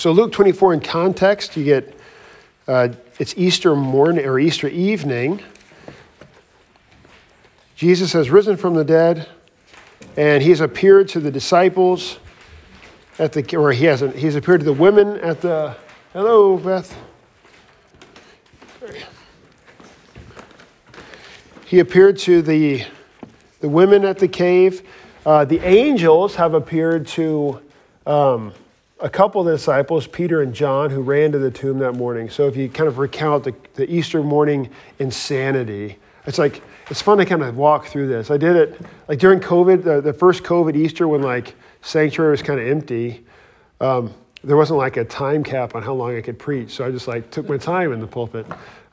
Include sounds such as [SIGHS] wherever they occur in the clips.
so Luke 24 in context, you get uh, it's Easter morning or Easter evening. Jesus has risen from the dead, and he's appeared to the disciples at the, or he hasn't, he's appeared to the women at the, hello, Beth. He appeared to the, the women at the cave. Uh, the angels have appeared to um, a couple of the disciples, Peter and John, who ran to the tomb that morning. So if you kind of recount the, the Easter morning insanity, it's like, it's fun to kind of walk through this. I did it like during COVID, the, the first COVID Easter when like sanctuary was kind of empty. Um, there wasn't like a time cap on how long I could preach. So I just like took my time in the pulpit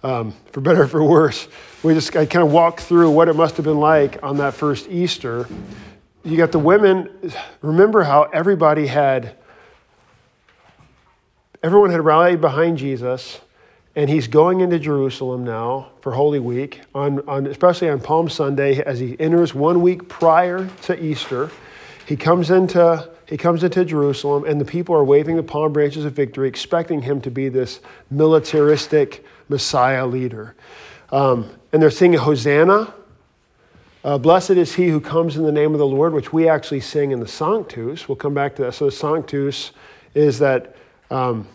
um, for better or for worse. We just I kind of walked through what it must have been like on that first Easter. You got the women. Remember how everybody had, everyone had rallied behind Jesus, and he's going into Jerusalem now for Holy Week, on, on especially on Palm Sunday as he enters one week prior to Easter. He comes into he comes into Jerusalem, and the people are waving the palm branches of victory, expecting him to be this militaristic Messiah leader. Um, and they're singing Hosanna. Uh, Blessed is he who comes in the name of the Lord, which we actually sing in the Sanctus. We'll come back to that. So the Sanctus is that um,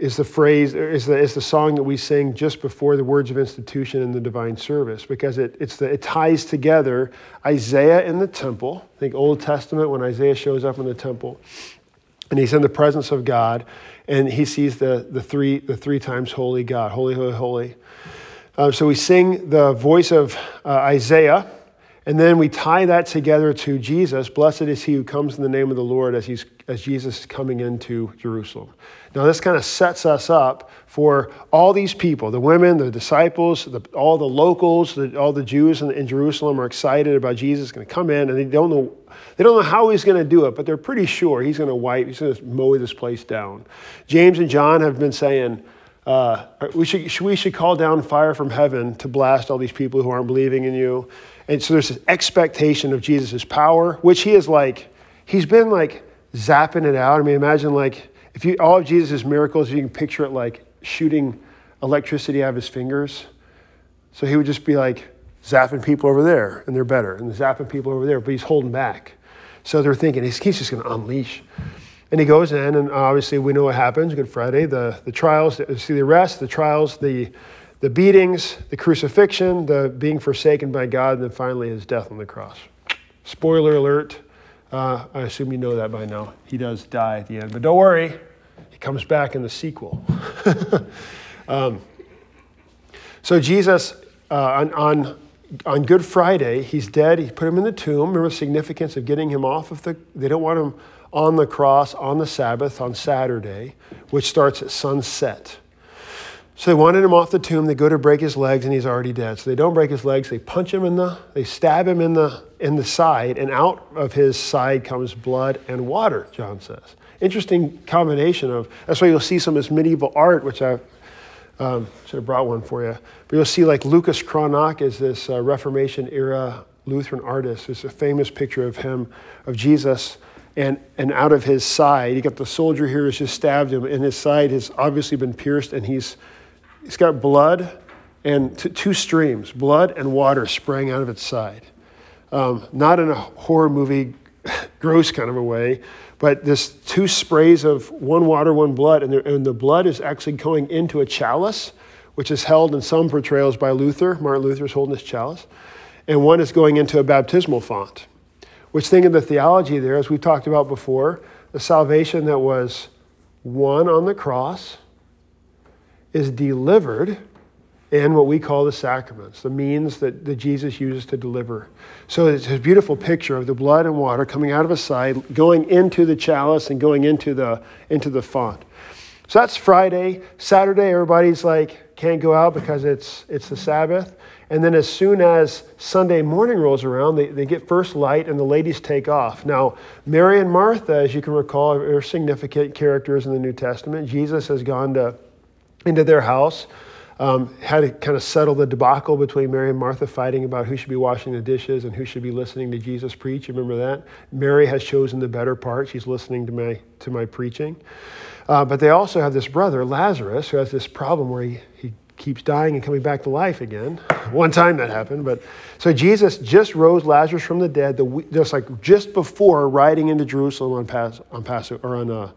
is the phrase is the, is the song that we sing just before the words of institution in the divine service because it, it's the, it ties together Isaiah in the temple. I think Old Testament when Isaiah shows up in the temple, and he's in the presence of God, and he sees the, the, three, the three times holy God, holy, holy, holy. Uh, so we sing the voice of uh, Isaiah, and then we tie that together to Jesus. Blessed is he who comes in the name of the Lord as, he's, as Jesus is coming into Jerusalem. Now, this kind of sets us up for all these people the women, the disciples, the, all the locals, the, all the Jews in, in Jerusalem are excited about Jesus going to come in, and they don't know they don't know how he's going to do it, but they're pretty sure he's going to wipe, he's going to mow this place down. James and John have been saying, uh, we, should, we should call down fire from heaven to blast all these people who aren't believing in you. And so there's this expectation of Jesus' power, which he is like, he's been like zapping it out. I mean, imagine like, if you, all of Jesus' miracles, you can picture it like shooting electricity out of his fingers. So he would just be like zapping people over there, and they're better, and zapping people over there, but he's holding back. So they're thinking he's, he's just going to unleash. And he goes in, and obviously we know what happens. Good Friday, the, the trials, see the arrest, the trials, the, the beatings, the crucifixion, the being forsaken by God, and then finally his death on the cross. Spoiler alert. Uh, I assume you know that by now. He does die at the end, but don't worry, he comes back in the sequel. [LAUGHS] um, so Jesus, uh, on, on on Good Friday, he's dead. He put him in the tomb. Remember the significance of getting him off of the, they don't want him on the cross on the Sabbath, on Saturday, which starts at sunset. So they wanted him off the tomb. They go to break his legs, and he's already dead. So they don't break his legs. They punch him in the, they stab him in the, in the side, and out of his side comes blood and water, John says. Interesting combination of, that's why you'll see some of this medieval art, which I've um, should have brought one for you. But you'll see like Lucas Cranach is this uh, Reformation era Lutheran artist. There's a famous picture of him, of Jesus, and, and out of his side, you got the soldier here who's just stabbed him, and his side has obviously been pierced, and he's, he's got blood and t- two streams, blood and water sprang out of its side. Um, not in a horror movie, [LAUGHS] gross kind of a way, but this two sprays of one water, one blood, and and the blood is actually going into a chalice, which is held in some portrayals by Luther. Martin Luther is holding this chalice. And one is going into a baptismal font, which think of the theology there, as we've talked about before, the salvation that was won on the cross is delivered in what we call the sacraments, the means that, that Jesus uses to deliver. So it's a beautiful picture of the blood and water coming out of a side, going into the chalice and going into the, into the font. So that's Friday. Saturday, everybody's like, can't go out because it's, it's the Sabbath. And then as soon as Sunday morning rolls around, they, they get first light and the ladies take off. Now, Mary and Martha, as you can recall, are significant characters in the New Testament. Jesus has gone to, into their house um, had to kind of settle the debacle between Mary and Martha fighting about who should be washing the dishes and who should be listening to Jesus preach. You remember that? Mary has chosen the better part. She's listening to my, to my preaching. Uh, but they also have this brother, Lazarus, who has this problem where he, he keeps dying and coming back to life again. [LAUGHS] One time that happened, but so Jesus just rose Lazarus from the dead, the, just like just before riding into Jerusalem on Pas, on Passover or on uh,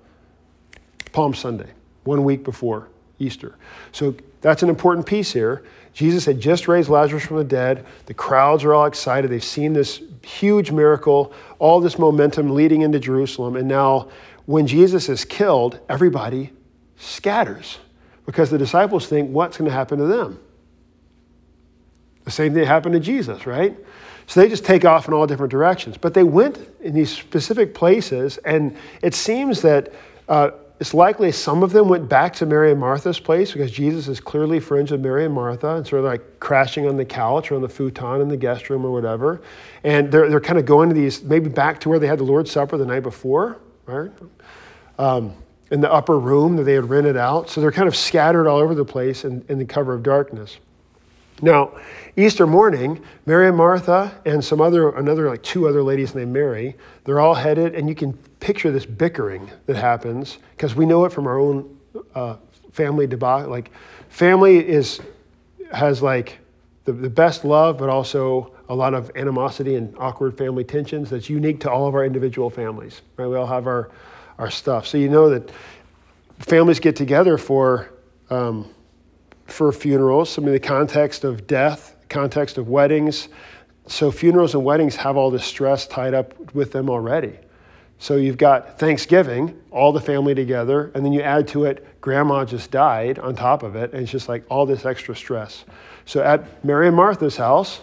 Palm Sunday, one week before Easter. So that's an important piece here. Jesus had just raised Lazarus from the dead. The crowds are all excited. They've seen this huge miracle, all this momentum leading into Jerusalem, and now when Jesus is killed, everybody scatters because the disciples think, what's going to happen to them? The same thing happened to Jesus, right? So they just take off in all different directions. But they went in these specific places, and it seems that uh, it's likely some of them went back to Mary and Martha's place because Jesus is clearly friends with Mary and Martha and sort of like crashing on the couch or on the futon in the guest room or whatever. And they're, they're kind of going to these, maybe back to where they had the Lord's Supper the night before, right? Um, in the upper room that they had rented out. So they're kind of scattered all over the place in, in the cover of darkness. Now, Easter morning, Mary and Martha and some other, another like two other ladies named Mary, they're all headed, and you can picture this bickering that happens because we know it from our own uh, family debacle. Like, family is has like the, the best love, but also a lot of animosity and awkward family tensions that's unique to all of our individual families. Right? We all have our our stuff. So you know that families get together for um, for funerals. Some in the context of death, context of weddings. So funerals and weddings have all this stress tied up with them already. So you've got Thanksgiving, all the family together, and then you add to it grandma just died on top of it, and it's just like all this extra stress. So at Mary and Martha's house,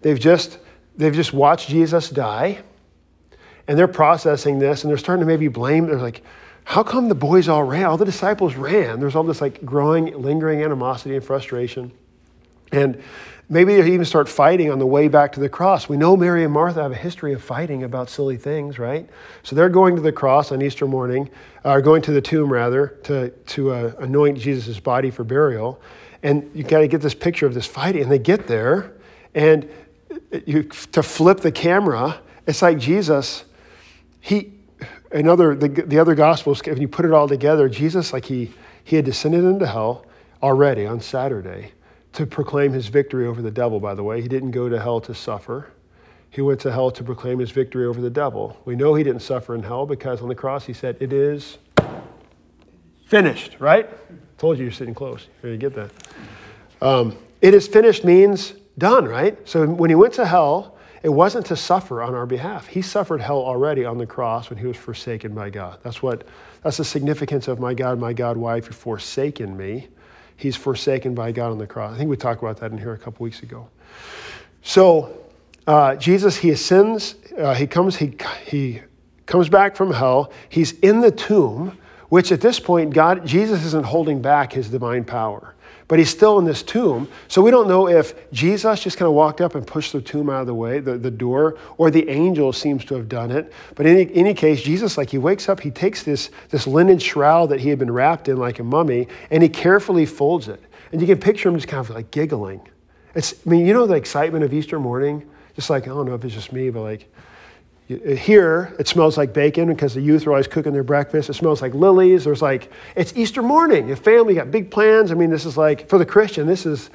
they've just they've just watched Jesus die and they're processing this and they're starting to maybe blame. They're like, how come the boys all ran? All the disciples ran. There's all this like growing, lingering animosity and frustration. And maybe they even start fighting on the way back to the cross. We know Mary and Martha have a history of fighting about silly things, right? So they're going to the cross on Easter morning, or uh, going to the tomb rather, to, to uh, anoint Jesus' body for burial. And you got to get this picture of this fighting. And they get there, and you, to flip the camera, it's like Jesus he, another, the, the other gospels, if you put it all together, Jesus, like he, he had descended into hell already on Saturday to proclaim his victory over the devil, by the way. He didn't go to hell to suffer. He went to hell to proclaim his victory over the devil. We know he didn't suffer in hell because on the cross he said, It is finished, right? Told you you're sitting close. Here you get that. Um, it is finished means done, right? So when he went to hell, it wasn't to suffer on our behalf. He suffered hell already on the cross when he was forsaken by God. That's what that's the significance of my God, my God, why have you forsaken me? He's forsaken by God on the cross. I think we talked about that in here a couple weeks ago. So uh, Jesus, he ascends, uh, he comes, he he comes back from hell. He's in the tomb, which at this point, God, Jesus isn't holding back his divine power but he's still in this tomb. So we don't know if Jesus just kind of walked up and pushed the tomb out of the way, the, the door, or the angel seems to have done it. But in any, any case, Jesus, like he wakes up, he takes this, this linen shroud that he had been wrapped in like a mummy, and he carefully folds it. And you can picture him just kind of like giggling. It's, I mean, you know the excitement of Easter morning? Just like, I don't know if it's just me, but like, here, it smells like bacon because the youth are always cooking their breakfast. It smells like lilies. There's like, it's Easter morning. Your family got big plans. I mean, this is like, for the Christian, this is,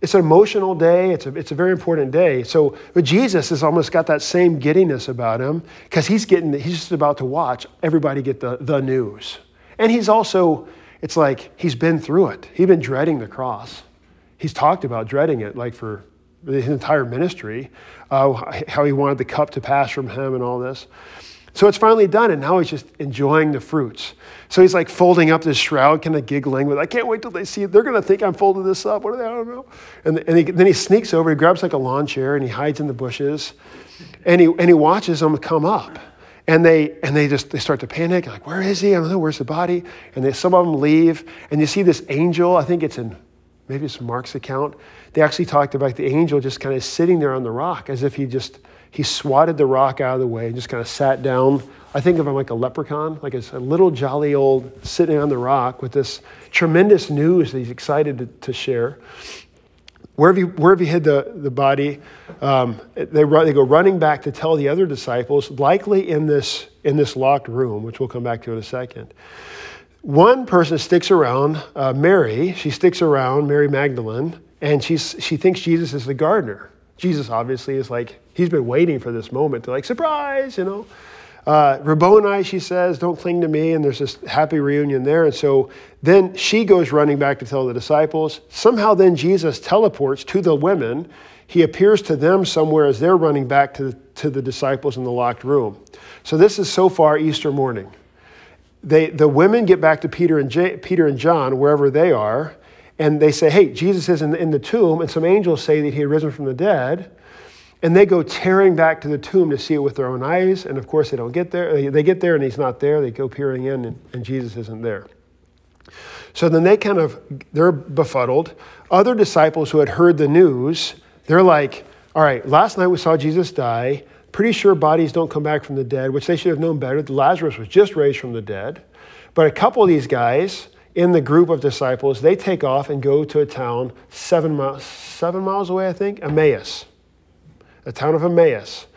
it's an emotional day. It's a, it's a very important day. So, but Jesus has almost got that same giddiness about him because he's getting, he's just about to watch everybody get the, the news. And he's also, it's like he's been through it. He's been dreading the cross. He's talked about dreading it like for his entire ministry, uh, how he wanted the cup to pass from him and all this. So it's finally done, and now he's just enjoying the fruits. So he's like folding up this shroud, kind of giggling with, I can't wait till they see it. They're going to think I'm folding this up. What are they? I don't know. And, and he, then he sneaks over, he grabs like a lawn chair, and he hides in the bushes, and he, and he watches them come up. And they, and they just they start to panic, like, where is he? I don't know, where's the body? And they, some of them leave, and you see this angel, I think it's in maybe it's Mark's account, they actually talked about the angel just kind of sitting there on the rock as if he just he swatted the rock out of the way and just kind of sat down. I think of him like a leprechaun, like a little jolly old sitting on the rock with this tremendous news that he's excited to, to share. have you, where have you hid the, the body, um, they, run, they go running back to tell the other disciples, likely in this, in this locked room, which we'll come back to in a second. One person sticks around, uh, Mary, she sticks around, Mary Magdalene, and she's, she thinks Jesus is the gardener. Jesus obviously is like, he's been waiting for this moment to like, surprise, you know. Uh, Rabboni, she says, don't cling to me. And there's this happy reunion there. And so then she goes running back to tell the disciples. Somehow then Jesus teleports to the women. He appears to them somewhere as they're running back to the, to the disciples in the locked room. So this is so far Easter morning. They, the women get back to Peter and, J, Peter and John, wherever they are, and they say, hey, Jesus is in the, in the tomb, and some angels say that he had risen from the dead. And they go tearing back to the tomb to see it with their own eyes. And of course, they don't get there. They get there and he's not there. They go peering in and, and Jesus isn't there. So then they kind of, they're befuddled. Other disciples who had heard the news, they're like, all right, last night we saw Jesus die. Pretty sure bodies don't come back from the dead, which they should have known better. Lazarus was just raised from the dead. But a couple of these guys, in the group of disciples, they take off and go to a town seven miles, seven miles away, I think, Emmaus, a town of Emmaus.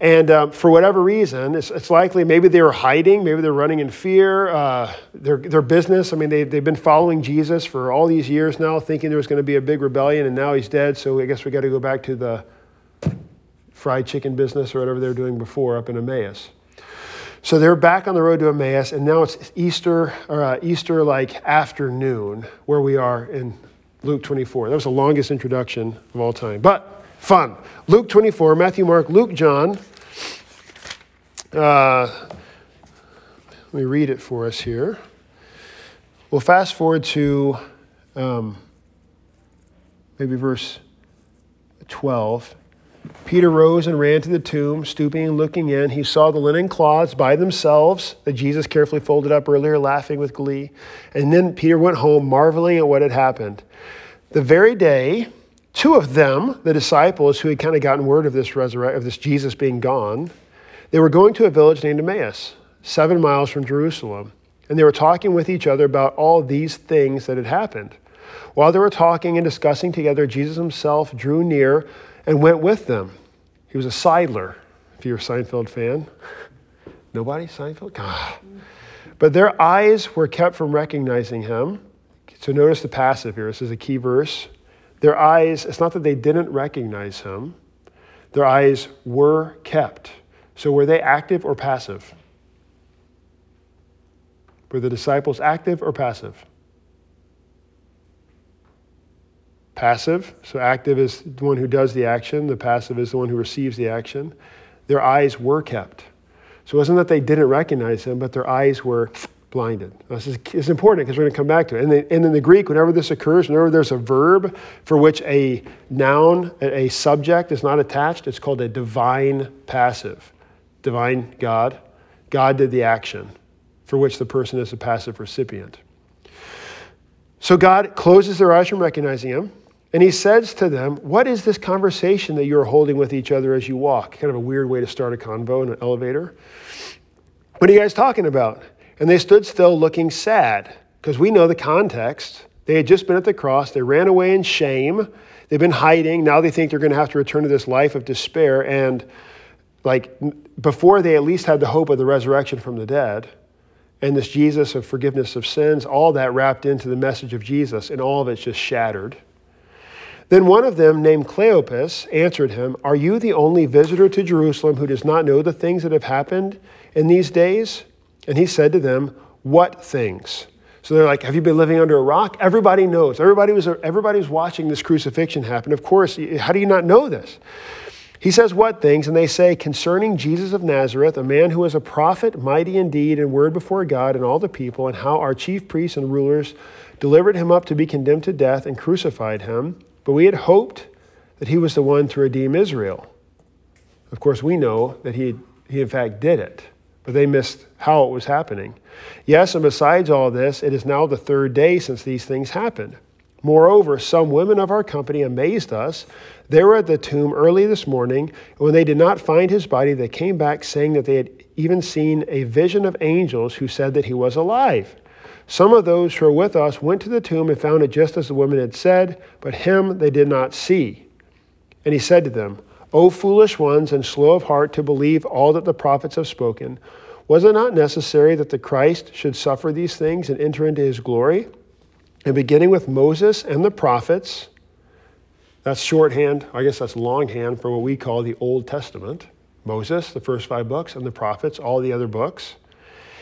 And um, for whatever reason, it's, it's, likely maybe they were hiding, maybe they're running in fear. Uh, their, their business, I mean, they, they've been following Jesus for all these years now, thinking there was going to be a big rebellion, and now he's dead, so I guess we got to go back to the fried chicken business or whatever they were doing before up in Emmaus. So they're back on the road to Emmaus, and now it's Easter, or uh, Easter like afternoon, where we are in Luke 24. That was the longest introduction of all time, but fun. Luke 24, Matthew, Mark, Luke, John. Uh, let me read it for us here. We'll fast forward to um, maybe verse 12. Peter rose and ran to the tomb, stooping and looking in. He saw the linen cloths by themselves that Jesus carefully folded up earlier, laughing with glee. And then Peter went home, marveling at what had happened. The very day, two of them, the disciples who had kind of gotten word of this resurrection, of this Jesus being gone, they were going to a village named Emmaus, seven miles from Jerusalem. And they were talking with each other about all these things that had happened. While they were talking and discussing together, Jesus himself drew near and went with them. He was a sidler, if you're a Seinfeld fan. Nobody? Seinfeld? God. But their eyes were kept from recognizing him. So notice the passive here. This is a key verse. Their eyes, it's not that they didn't recognize him, their eyes were kept. So were they active or passive? Were the disciples active or passive? Passive. So active is the one who does the action, the passive is the one who receives the action. Their eyes were kept. So it wasn't that they didn't recognize him, but their eyes were blinded. This is important because we're going to come back to it. And, the, and in the Greek, whenever this occurs, whenever there's a verb for which a noun, a subject is not attached, it's called a divine passive. Divine God. God did the action for which the person is a passive recipient. So God closes their eyes from recognizing him. And he says to them, What is this conversation that you're holding with each other as you walk? Kind of a weird way to start a convo in an elevator. What are you guys talking about? And they stood still looking sad because we know the context. They had just been at the cross, they ran away in shame, they've been hiding. Now they think they're going to have to return to this life of despair. And like before, they at least had the hope of the resurrection from the dead and this Jesus of forgiveness of sins, all that wrapped into the message of Jesus, and all of it's just shattered. Then one of them, named Cleopas, answered him, Are you the only visitor to Jerusalem who does not know the things that have happened in these days? And he said to them, What things? So they're like, Have you been living under a rock? Everybody knows. Everybody was, everybody was watching this crucifixion happen. Of course, how do you not know this? He says, What things? And they say, Concerning Jesus of Nazareth, a man who was a prophet, mighty in deed and word before God and all the people, and how our chief priests and rulers delivered him up to be condemned to death and crucified him. But we had hoped that he was the one to redeem Israel. Of course, we know that he, he in fact did it, but they missed how it was happening. Yes, and besides all this, it is now the third day since these things happened. Moreover, some women of our company amazed us. They were at the tomb early this morning, and when they did not find his body, they came back saying that they had even seen a vision of angels who said that he was alive. Some of those who were with us went to the tomb and found it just as the women had said, but him they did not see. And he said to them, O foolish ones and slow of heart to believe all that the prophets have spoken, was it not necessary that the Christ should suffer these things and enter into his glory? And beginning with Moses and the prophets, that's shorthand, I guess that's longhand for what we call the Old Testament. Moses, the first five books, and the prophets, all the other books.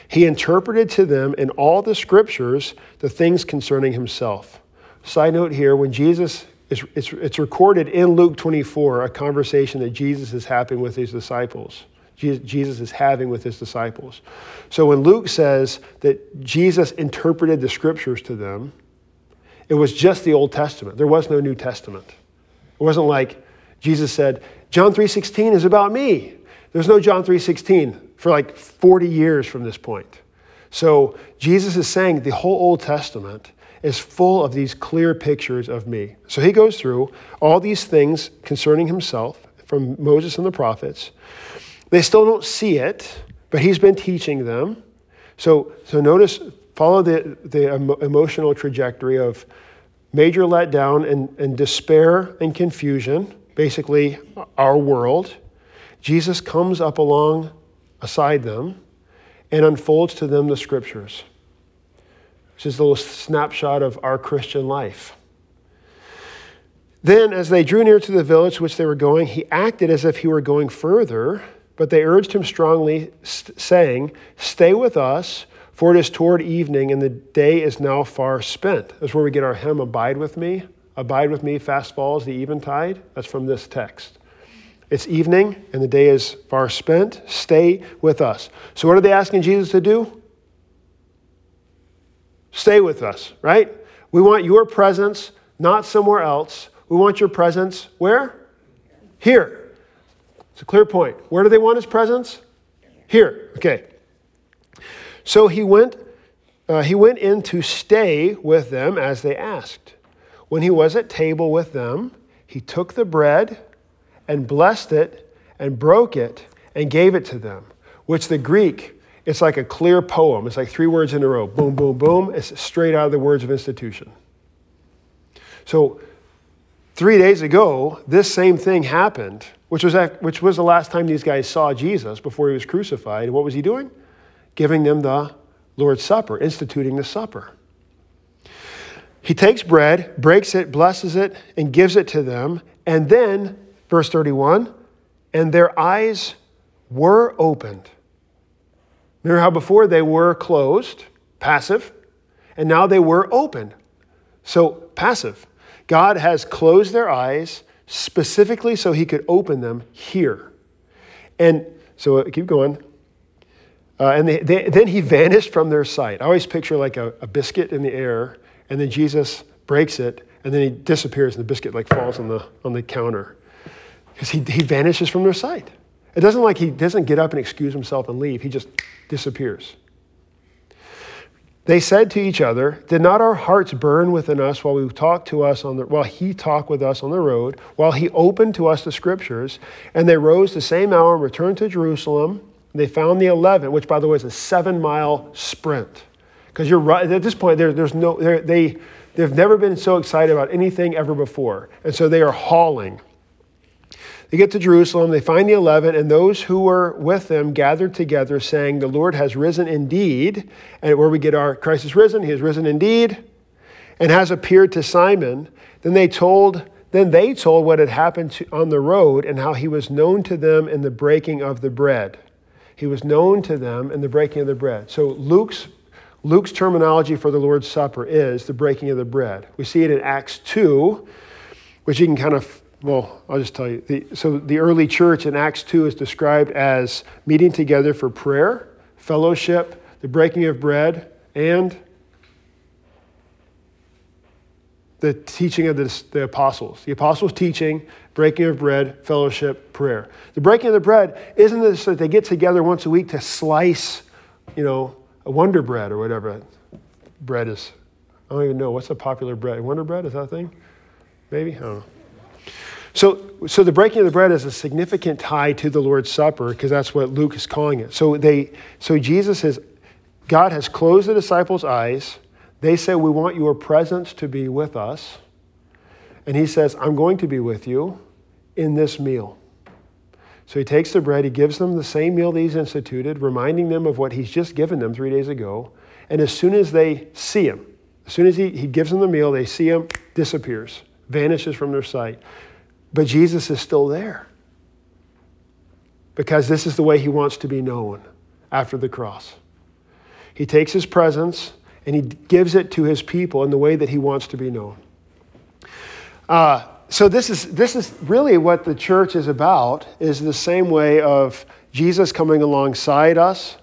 He interpreted to them in all the scriptures the things concerning himself. Side note here, when Jesus, is, it's, it's recorded in Luke 24, a conversation that Jesus is having with his disciples. Jesus is having with his disciples. So when Luke says that Jesus interpreted the scriptures to them, it was just the Old Testament. There was no New Testament. It wasn't like Jesus said, John 3:16 is about me. There's no John 3:16 for like 40 years from this point. So Jesus is saying the whole Old Testament is full of these clear pictures of me. So he goes through all these things concerning himself from Moses and the prophets. They still don't see it, but he's been teaching them. So, so notice, follow the, the emotional trajectory of major letdown and, and despair and confusion, basically our world. Jesus comes up along aside them and unfolds to them the scriptures. This is a little snapshot of our Christian life. Then, as they drew near to the village which they were going, he acted as if he were going further, but they urged him strongly, saying, Stay with us for it is toward evening, and the day is now far spent. That's where we get our hymn, Abide with Me. Abide with me, fast falls the eventide. That's from this text. It's evening, and the day is far spent. Stay with us. So, what are they asking Jesus to do? Stay with us, right? We want your presence, not somewhere else. We want your presence where? Here. It's a clear point. Where do they want his presence? Here. Okay. So he went, uh, he went in to stay with them as they asked. When he was at table with them, he took the bread and blessed it and broke it and gave it to them, which the Greek, it's like a clear poem. It's like three words in a row boom, boom, boom. It's straight out of the words of institution. So, three days ago, this same thing happened, which was, at, which was the last time these guys saw Jesus before he was crucified. And what was he doing? giving them the Lord's Supper, instituting the supper. He takes bread, breaks it, blesses it, and gives it to them. And then, verse 31, and their eyes were opened. Remember how before they were closed, passive, and now they were opened. So, passive. God has closed their eyes specifically so he could open them here. And so, keep going. Uh, and they, they, then he vanished from their sight. I always picture like a, a, biscuit in the air, and then Jesus breaks it, and then he disappears, and the biscuit like falls on the, on the counter. Because he, he vanishes from their sight. It doesn't like he doesn't get up and excuse himself and leave, he just disappears. They said to each other, Did not our hearts burn within us while we talked to us on the while he talked with us on the road, while he opened to us the scriptures? And they rose the same hour and returned to Jerusalem. They found the 11, which, by the way, is a seven mile sprint. Because you're right, at this point, there, there's no, they, they've never been so excited about anything ever before. And so they are hauling. They get to Jerusalem, they find the 11, and those who were with them gathered together, saying, The Lord has risen indeed. And where we get our Christ is risen, he has risen indeed, and has appeared to Simon. Then they told, then they told what had happened to, on the road and how he was known to them in the breaking of the bread. He was known to them in the breaking of the bread. So Luke's, Luke's terminology for the Lord's Supper is the breaking of the bread. We see it in Acts 2, which you can kind of, well, I'll just tell you. The, so the early church in Acts 2 is described as meeting together for prayer, fellowship, the breaking of bread, and the teaching of the, the, apostles. The apostles' teaching, breaking of bread, fellowship, prayer. The breaking of the bread isn't this that they get together once a week to slice, you know, a Wonder Bread or whatever bread is. I don't even know. What's a popular bread? Wonder Bread? Is that a thing? Maybe? I don't know. So, so the breaking of the bread is a significant tie to the Lord's Supper because that's what Luke is calling it. So they, so Jesus has, God has closed the disciples' eyes. They say, "We want your presence to be with us," and He says, "I'm going to be with you in this meal." So he takes the bread, he gives them the same meal that he's instituted, reminding them of what he's just given them three days ago. And as soon as they see him, as soon as he, he gives them the meal, they see him, disappears, vanishes from their sight. But Jesus is still there because this is the way he wants to be known after the cross. He takes his presence and he gives it to his people in the way that he wants to be known. Uh, so this is this is really what the church is about is the same way of Jesus coming alongside us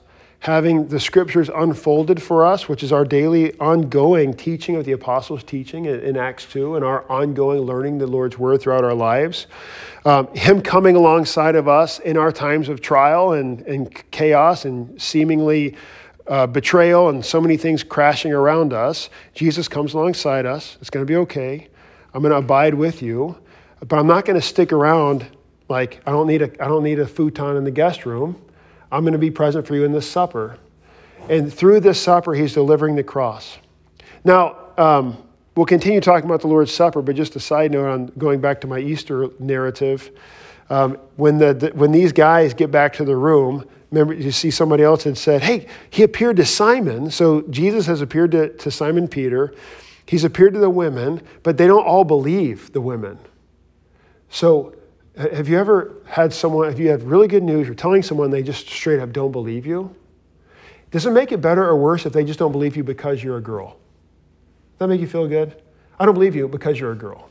having the scriptures unfolded for us which is our daily ongoing teaching of the apostles teaching in, acts 2 and our ongoing learning the lord's word throughout our lives. Um, him coming alongside of us in our times of trial and, and chaos and seemingly uh, betrayal and so many things crashing around us jesus comes alongside us. It's going to be okay. I'm going to abide with you, but I'm not going to stick around like I don't need a I don't need a futon in the guest room. I'm going to be present for you in this supper. And through this supper, he's delivering the cross. Now, um, we'll continue talking about the Lord's Supper, but just a side note on going back to my Easter narrative. Um, when, the, the, when these guys get back to the room, remember you see somebody else had said, Hey, he appeared to Simon. So Jesus has appeared to, to Simon Peter. He's appeared to the women, but they don't all believe the women. So, have you ever had someone, if you have really good news, you're telling someone they just straight up don't believe you? Does it make it better or worse if they just don't believe you because you're a girl? Does that make you feel good? I don't believe you because you're a girl.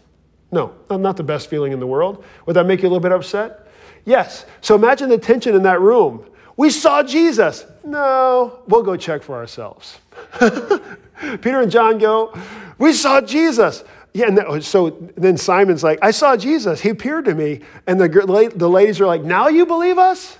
No, not the best feeling in the world. Would that make you a little bit upset? Yes. So imagine the tension in that room. We saw Jesus. No, we'll go check for ourselves. [LAUGHS] Peter and John go, We saw Jesus. Yeah, and so then Simon's like, I saw Jesus. He appeared to me. And the, the ladies are like, Now you believe us?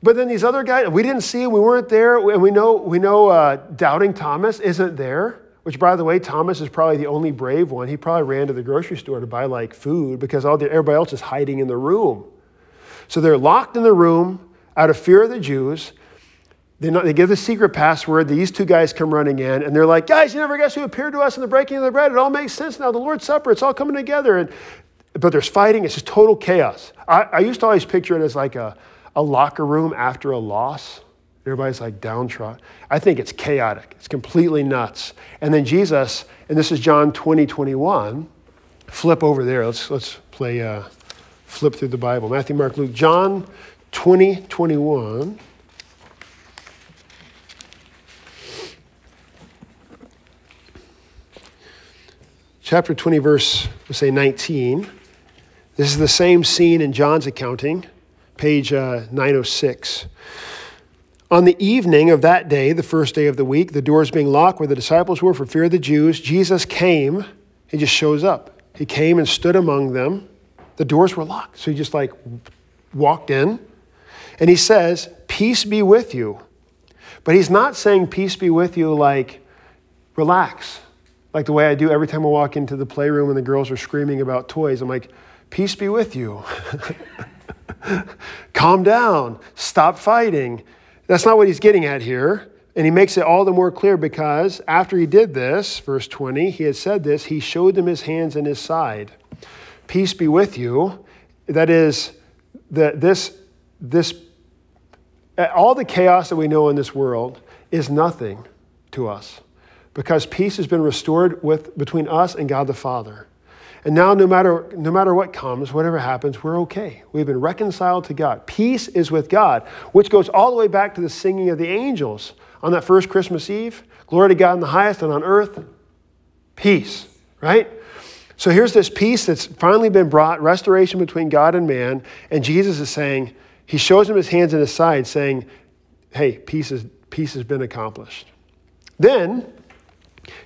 But then these other guys, we didn't see him, we weren't there. And we know, we know uh, doubting Thomas isn't there, which, by the way, Thomas is probably the only brave one. He probably ran to the grocery store to buy like food because all the, everybody else is hiding in the room. So they're locked in the room out of fear of the Jews. They, they give the secret password. These two guys come running in, and they're like, Guys, you never guess who appeared to us in the breaking of the bread? It all makes sense now. The Lord's Supper, it's all coming together. And, but there's fighting, it's just total chaos. I, I used to always picture it as like a, a locker room after a loss. Everybody's like downtrodden. I think it's chaotic, it's completely nuts. And then Jesus, and this is John 20, 21. Flip over there. Let's, let's play, uh, flip through the Bible. Matthew, Mark, Luke. John 20, 21. Chapter 20, verse, we'll say 19. This is the same scene in John's accounting, page uh, 906. On the evening of that day, the first day of the week, the doors being locked where the disciples were for fear of the Jews, Jesus came. He just shows up. He came and stood among them. The doors were locked. So he just like walked in and he says, Peace be with you. But he's not saying peace be with you like, relax like the way I do every time I walk into the playroom and the girls are screaming about toys. I'm like, peace be with you. [LAUGHS] Calm down. Stop fighting. That's not what he's getting at here. And he makes it all the more clear because after he did this, verse 20, he had said this, he showed them his hands and his side. Peace be with you. That is, that this, this, all the chaos that we know in this world is nothing to us because peace has been restored with, between us and God the Father. And now, no matter, no matter what comes, whatever happens, we're okay. We've been reconciled to God. Peace is with God, which goes all the way back to the singing of the angels on that first Christmas Eve. Glory to God in the highest, and on earth, peace, right? So here's this peace that's finally been brought, restoration between God and man. And Jesus is saying, He shows him his hands and his side, saying, Hey, peace, is, peace has been accomplished. Then,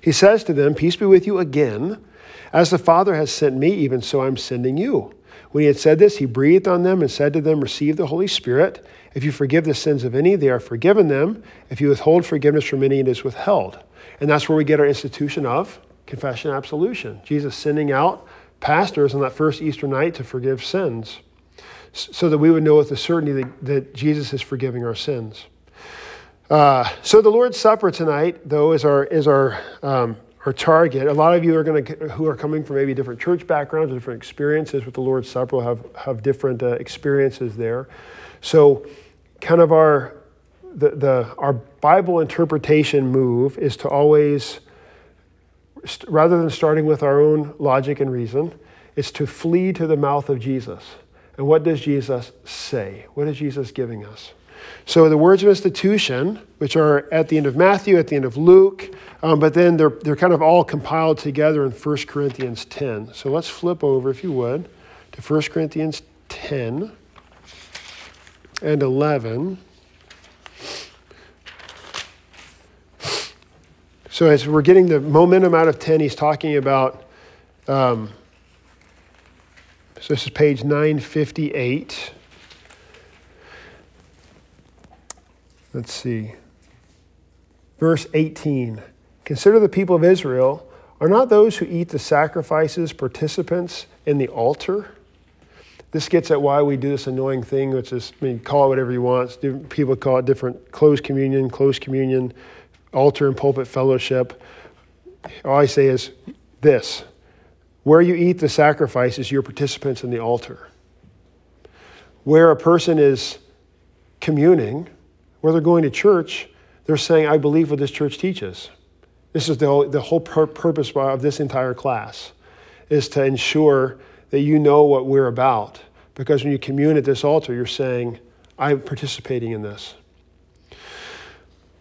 he says to them, Peace be with you again. As the Father has sent me, even so I'm sending you. When he had said this, he breathed on them and said to them, Receive the Holy Spirit. If you forgive the sins of any, they are forgiven them. If you withhold forgiveness from any, it is withheld. And that's where we get our institution of confession and absolution. Jesus sending out pastors on that first Easter night to forgive sins so that we would know with a certainty that, that Jesus is forgiving our sins. Uh, so the Lord's Supper tonight, though, is our is our um, our target. A lot of you are going to who are coming from maybe different church backgrounds, or different experiences with the Lord's Supper, will have have different uh, experiences there. So, kind of our the, the our Bible interpretation move is to always, rather than starting with our own logic and reason, is to flee to the mouth of Jesus. And what does Jesus say? What is Jesus giving us? So the words of institution, which are at the end of Matthew, at the end of Luke, um, but then they're, they're kind of all compiled together in 1 Corinthians 10. So let's flip over, if you would, to 1 Corinthians 10 and 11. So as we're getting the momentum out of 10, he's talking about, um, so this is page 958. Let's see. Verse 18 Consider the people of Israel. Are not those who eat the sacrifices participants in the altar? This gets at why we do this annoying thing, which is, I mean, call it whatever you want. People call it different closed communion, closed communion, altar and pulpit fellowship. All I say is this where you eat the sacrifices, you're participants in the altar. Where a person is communing, where they're going to church, they're saying, I believe what this church teaches. This is the whole, the whole pur- purpose of this entire class, is to ensure that you know what we're about. Because when you commune at this altar, you're saying, I'm participating in this.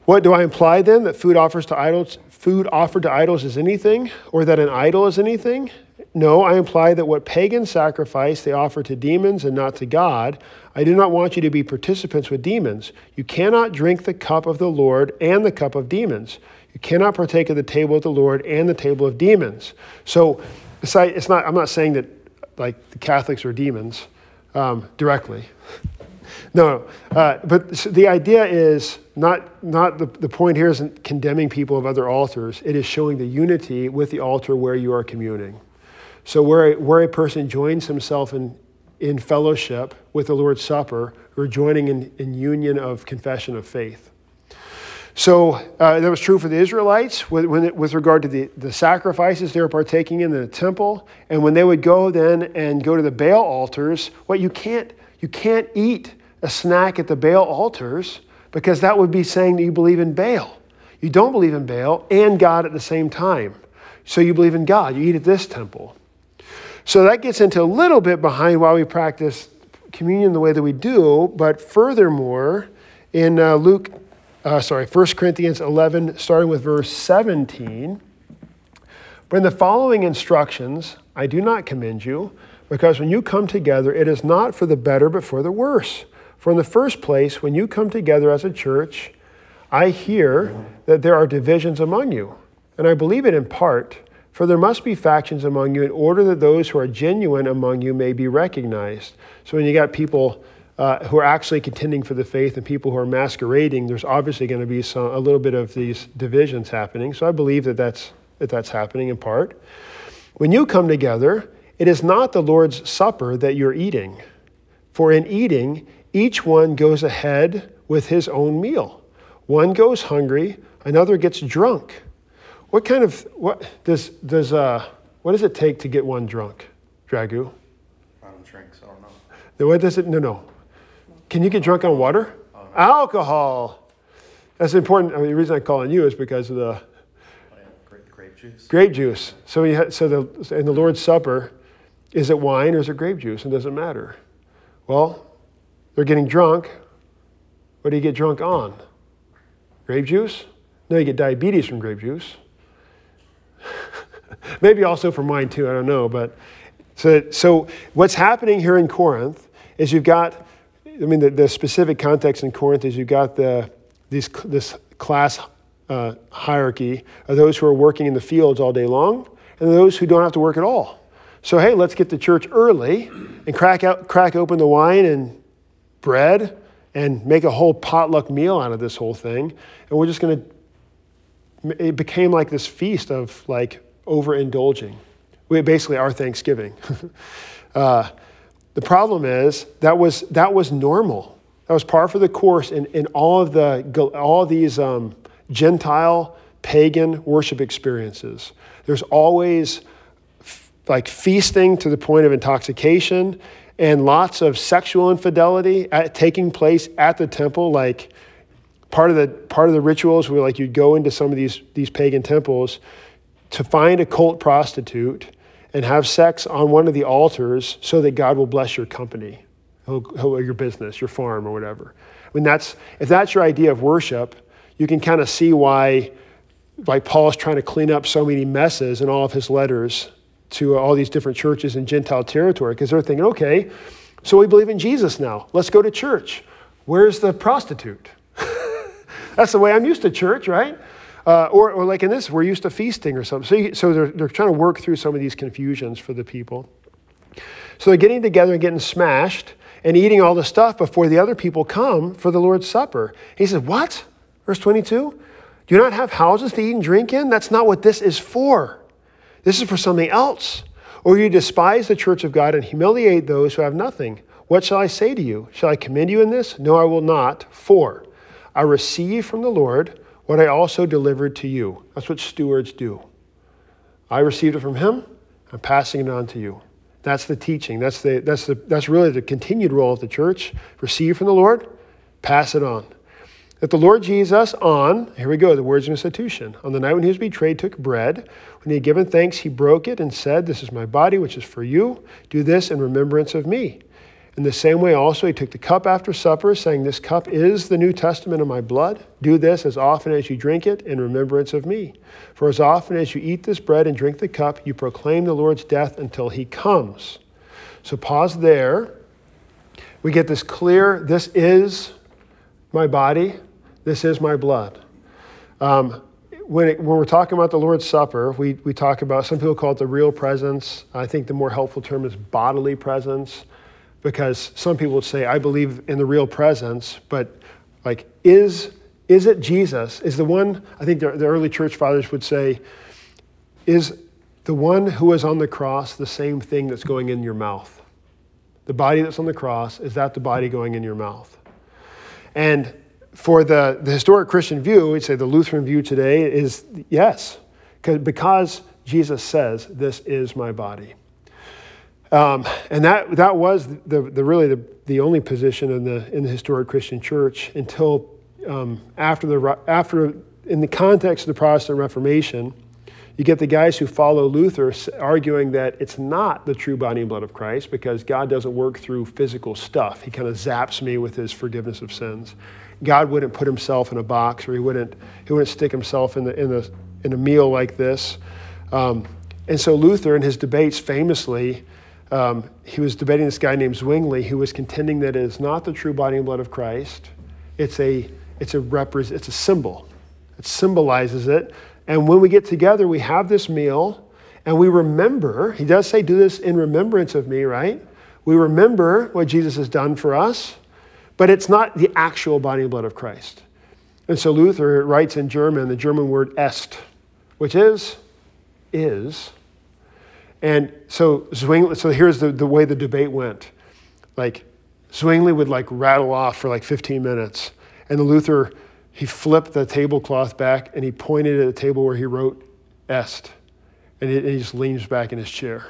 What do I imply then? That food offers to idols, food offered to idols is anything, or that an idol is anything? No, I imply that what pagans sacrifice they offer to demons and not to God. I do not want you to be participants with demons. You cannot drink the cup of the Lord and the cup of demons. You cannot partake of the table of the Lord and the table of demons. So, it's not. I'm not saying that like the Catholics are demons um, directly. [LAUGHS] no, uh, but the idea is not not the, the point here isn't condemning people of other altars. It is showing the unity with the altar where you are communing. So where a, where a person joins himself in, in fellowship with the Lord's Supper, we're joining in, in union of confession of faith. So uh, that was true for the Israelites with, it, with regard to the, the sacrifices they were partaking in the temple. And when they would go then and go to the Baal altars, what you can't, you can't eat a snack at the Baal altars because that would be saying that you believe in Baal. You don't believe in Baal and God at the same time. So you believe in God. You eat at this temple. So that gets into a little bit behind why we practice communion the way that we do, but furthermore, in uh, Luke, uh, sorry, 1 Corinthians 11, starting with verse 17, but in the following instructions, I do not commend you, because when you come together, it is not for the better, but for the worse. For in the first place, when you come together as a church, I hear that there are divisions among you, and I believe it in part. For there must be factions among you in order that those who are genuine among you may be recognized. So when you got people uh, who are actually contending for the faith and people who are masquerading, there's obviously going to be some, a little bit of these divisions happening. So I believe that that's, that that's happening in part. When you come together, it is not the Lord's Supper that you're eating. For in eating, each one goes ahead with his own meal. One goes hungry, another gets drunk. What kind of what does does uh what does it take to get one drunk, Dragu? I don't drink, so I don't know. What does it? No, no. Can you get drunk on water? Oh, no. Alcohol. That's important. I mean, the reason I call on you is because of the oh, yeah. grape, grape, juice. Grape juice. So you so the in the Lord's Supper, is it wine or is it grape juice? It doesn't matter. Well, they're getting drunk. What do you get drunk on? Grape juice? No, you get diabetes from grape juice. [LAUGHS] Maybe also for mine too, I don't know. But so, so what's happening here in Corinth is you've got, I mean, the, the specific context in Corinth is you've got the, these, this class uh, hierarchy of those who are working in the fields all day long and those who don't have to work at all. So, hey, let's get to church early and crack, out, crack open the wine and bread and make a whole potluck meal out of this whole thing. And we're just going to, it became like this feast of like overindulging. We basically our Thanksgiving. [LAUGHS] uh, the problem is that was that was normal. That was par for the course in, in all of the all of these um, Gentile pagan worship experiences. There's always f- like feasting to the point of intoxication and lots of sexual infidelity at, taking place at the temple. Like part of the part of the rituals were like you'd go into some of these these pagan temples to find a cult prostitute and have sex on one of the altars so that God will bless your company, your business, your farm, or whatever. I mean, that's if that's your idea of worship, you can kind of see why, like Paul's trying to clean up so many messes in all of his letters to all these different churches in Gentile territory, because they're thinking, okay, so we believe in Jesus now. Let's go to church. Where's the prostitute? [LAUGHS] that's the way I'm used to church, right? Uh, or, or like in this, we're used to feasting or something. So, you, so they're, they're trying to work through some of these confusions for the people. So they're getting together and getting smashed and eating all the stuff before the other people come for the Lord's Supper. He says, What? Verse 22 Do you not have houses to eat and drink in? That's not what this is for. This is for something else. Or you despise the church of God and humiliate those who have nothing. What shall I say to you? Shall I commend you in this? No, I will not. For I receive from the Lord what I also delivered to you. That's what stewards do. I received it from him, I'm passing it on to you. That's the teaching. That's, the, that's, the, that's really the continued role of the church. Receive from the Lord, pass it on. That the Lord Jesus, on, here we go, the words of institution. On the night when he was betrayed, took bread. When he had given thanks, he broke it and said, This is my body, which is for you. Do this in remembrance of me. In the same way, also, he took the cup after supper, saying, This cup is the New Testament of my blood. Do this as often as you drink it in remembrance of me. For as often as you eat this bread and drink the cup, you proclaim the Lord's death until he comes. So, pause there. We get this clear this is my body, this is my blood. Um, when, it, when, we're talking about the Lord's Supper, we, we talk about, some people call it the real presence. I think the more helpful term is bodily presence because some people would say, I believe in the real presence, but like, is, is it Jesus? Is the one, I think the, the early church fathers would say, is the one who is on the cross the same thing that's going in your mouth? The body that's on the cross, is that the body going in your mouth? And for the, the historic Christian view, we'd say the Lutheran view today is yes, because Jesus says, This is my body. Um, and that, that was the, the really the, the only position in the, in the historic Christian church until um, after, the, after, in the context of the Protestant Reformation, you get the guys who follow Luther arguing that it's not the true body and blood of Christ because God doesn't work through physical stuff. He kind of zaps me with his forgiveness of sins. God wouldn't put himself in a box or he wouldn't, he wouldn't stick himself in, the, in, the, in a meal like this. Um, and so Luther, in his debates, famously um, he was debating this guy named Zwingli who was contending that it is not the true body and blood of Christ. It's a, it's a, repre- it's a symbol. It symbolizes it. And when we get together, we have this meal and we remember, he does say, do this in remembrance of me, right? We remember what Jesus has done for us, but it's not the actual body and blood of Christ. And so Luther writes in German the German word est, which is, is, and so Zwingli, so here's the, the way the debate went. Like Zwingli would like rattle off for like 15 minutes. And the Luther, he flipped the tablecloth back and he pointed at the table where he wrote est. And he, and he just leans back in his chair.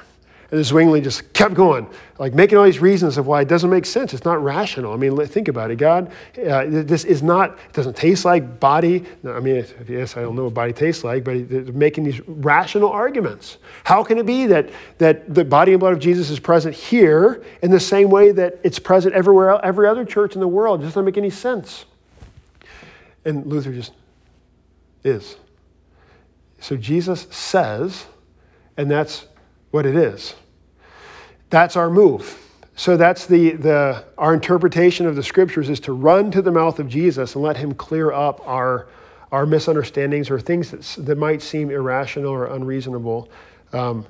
And Zwingli just kept going, like making all these reasons of why it doesn't make sense. It's not rational. I mean, think about it. God, uh, this is not, it doesn't taste like body. I mean, yes, I don't know what body tastes like, but making these rational arguments. How can it be that, that the body and blood of Jesus is present here in the same way that it's present everywhere, every other church in the world? It doesn't make any sense. And Luther just is. So Jesus says, and that's what it is. That's our move. So that's the, the our interpretation of the scriptures is to run to the mouth of Jesus and let him clear up our, our misunderstandings or things that, that might seem irrational or unreasonable. Um,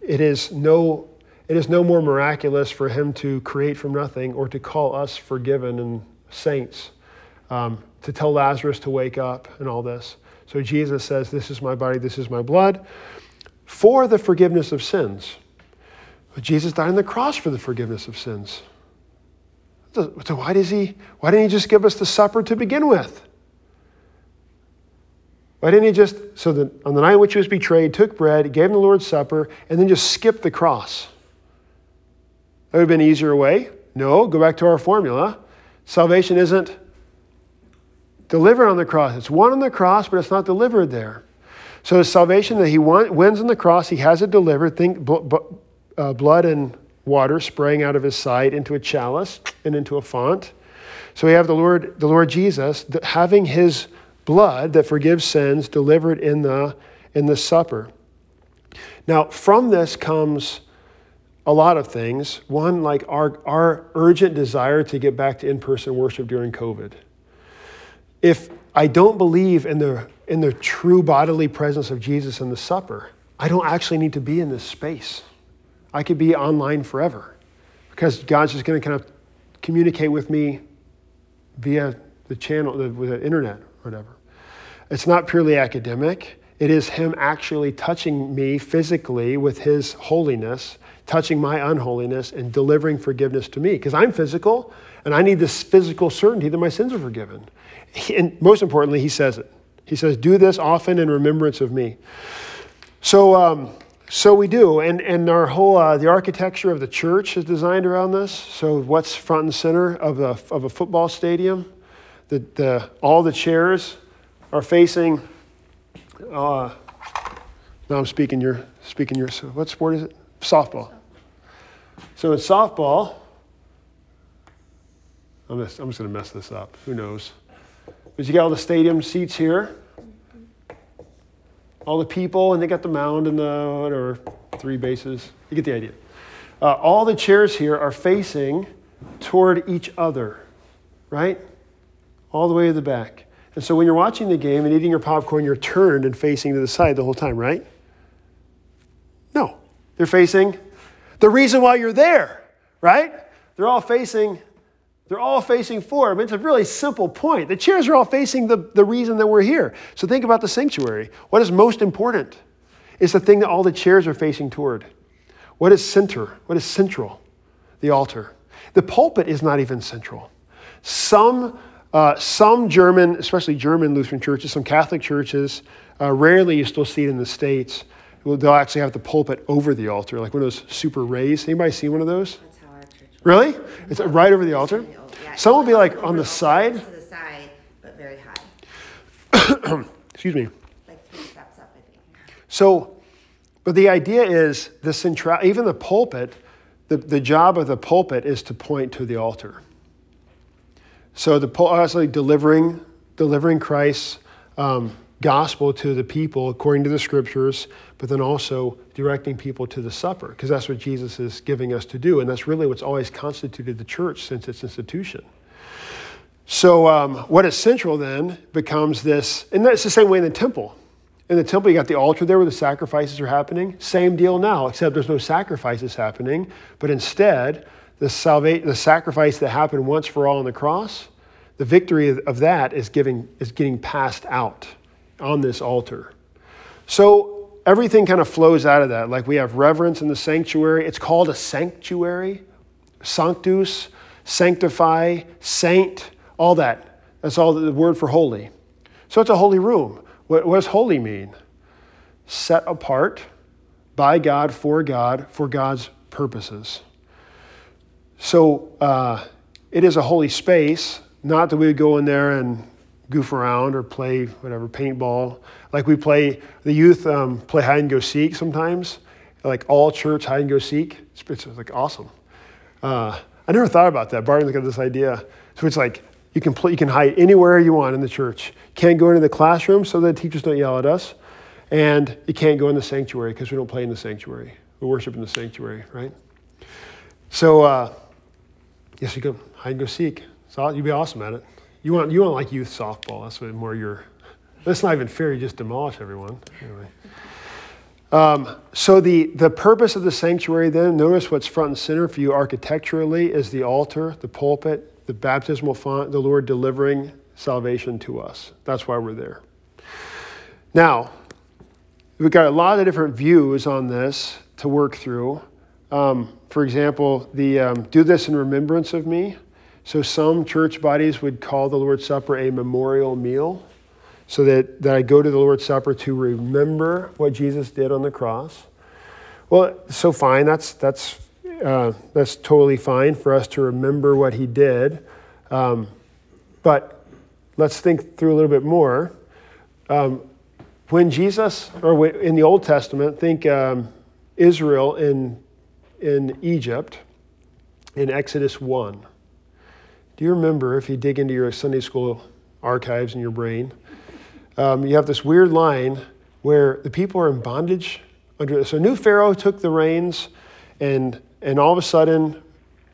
it is no it is no more miraculous for him to create from nothing or to call us forgiven and saints, um, to tell Lazarus to wake up and all this. So Jesus says, This is my body, this is my blood. For the forgiveness of sins. But Jesus died on the cross for the forgiveness of sins. So why does he why didn't he just give us the supper to begin with? Why didn't he just so that on the night in which he was betrayed, took bread, gave him the Lord's Supper, and then just skip the cross? That would have been an easier way. No, go back to our formula. Salvation isn't delivered on the cross. It's won on the cross, but it's not delivered there. So the salvation that he wins on the cross, he has it delivered. Think uh, blood and water spraying out of his side into a chalice and into a font. So we have the Lord, the Lord Jesus having his blood that forgives sins delivered in the, in the supper. Now, from this comes a lot of things. One, like our, our urgent desire to get back to in person worship during COVID. If I don't believe in the in the true bodily presence of Jesus in the supper, I don't actually need to be in this space. I could be online forever because God's just going to kind of communicate with me via the channel, the, the internet, or whatever. It's not purely academic. It is Him actually touching me physically with His holiness, touching my unholiness, and delivering forgiveness to me. Because I'm physical, and I need this physical certainty that my sins are forgiven. And most importantly, He says it. He says, Do this often in remembrance of me. So, um, so we do, and, and our whole uh, the architecture of the church is designed around this. So what's front and center of a of a football stadium? The, the all the chairs are facing. Uh, now I'm speaking your speaking your what sport is it? Softball. So in softball, I'm just, I'm just going to mess this up. Who knows? But you got all the stadium seats here, all the people, and they got the mound and the whatever, three bases. You get the idea. Uh, all the chairs here are facing toward each other, right? All the way to the back. And so when you're watching the game and eating your popcorn, you're turned and facing to the side the whole time, right? No. They're facing the reason why you're there, right? They're all facing they're all facing forward. It's a really simple point. The chairs are all facing the, the reason that we're here. So think about the sanctuary. What is most important? Is the thing that all the chairs are facing toward. What is center? What is central? The altar. The pulpit is not even central. Some, uh, some German, especially German Lutheran churches, some Catholic churches, uh, rarely you still see it in the States. They'll actually have the pulpit over the altar, like one of those super rays. Anybody see one of those? Really? It's right over the altar? Some will be like on the side. To the side, but very high. [COUGHS] Excuse me. Like three steps up, I think. So, but the idea is the central, even the pulpit, the, the job of the pulpit is to point to the altar. So the pulpit, obviously delivering, delivering Christ. um, gospel to the people according to the scriptures, but then also directing people to the supper, because that's what Jesus is giving us to do. And that's really what's always constituted the church since its institution. So, um, what is central then becomes this, and that's the same way in the temple. In the temple, you got the altar there where the sacrifices are happening. Same deal now, except there's no sacrifices happening, but instead, the, salva- the sacrifice that happened once for all on the cross, the victory of that is, giving, is getting passed out on this altar. So everything kind of flows out of that. Like we have reverence in the sanctuary. It's called a sanctuary, sanctus, sanctify, saint, all that. That's all the word for holy. So it's a holy room. What, what does holy mean? Set apart by God, for God, for God's purposes. So uh, it is a holy space, not that we would go in there and goof around or play whatever paintball. Like we play the youth um, play hide and go seek sometimes, like all church hide and go seek. It's, it's like awesome. Uh, I never thought about that. Barton's got this idea. So it's like you can play, you can hide anywhere you want in the church. Can't go into the classroom so that teachers don't yell at us, and you can't go in the sanctuary because we don't play in the sanctuary. We worship in the sanctuary, right? So uh, yes, you can hide and go seek. So you'd be awesome at it. You want you want like youth softball. That's what more your. That's not even fair. You just demolish everyone. Anyway. Um, so the the purpose of the sanctuary then notice what's front and center for you architecturally is the altar, the pulpit, the baptismal font, the Lord delivering salvation to us. That's why we're there. Now, we've got a lot of different views on this to work through. Um, for example, the um, do this in remembrance of me. So some church bodies would call the Lord's Supper a memorial meal, so that, that I go to the Lord's Supper to remember what Jesus did on the cross. Well, so fine. That's that's uh, that's totally fine for us to remember what He did. Um, but let's think through a little bit more. Um, when Jesus, or in the Old Testament, think um, Israel in in Egypt in Exodus one. Do you remember, if you dig into your Sunday school archives in your brain, um, you have this weird line where the people are in bondage under. So, a new Pharaoh took the reins, and and all of a sudden,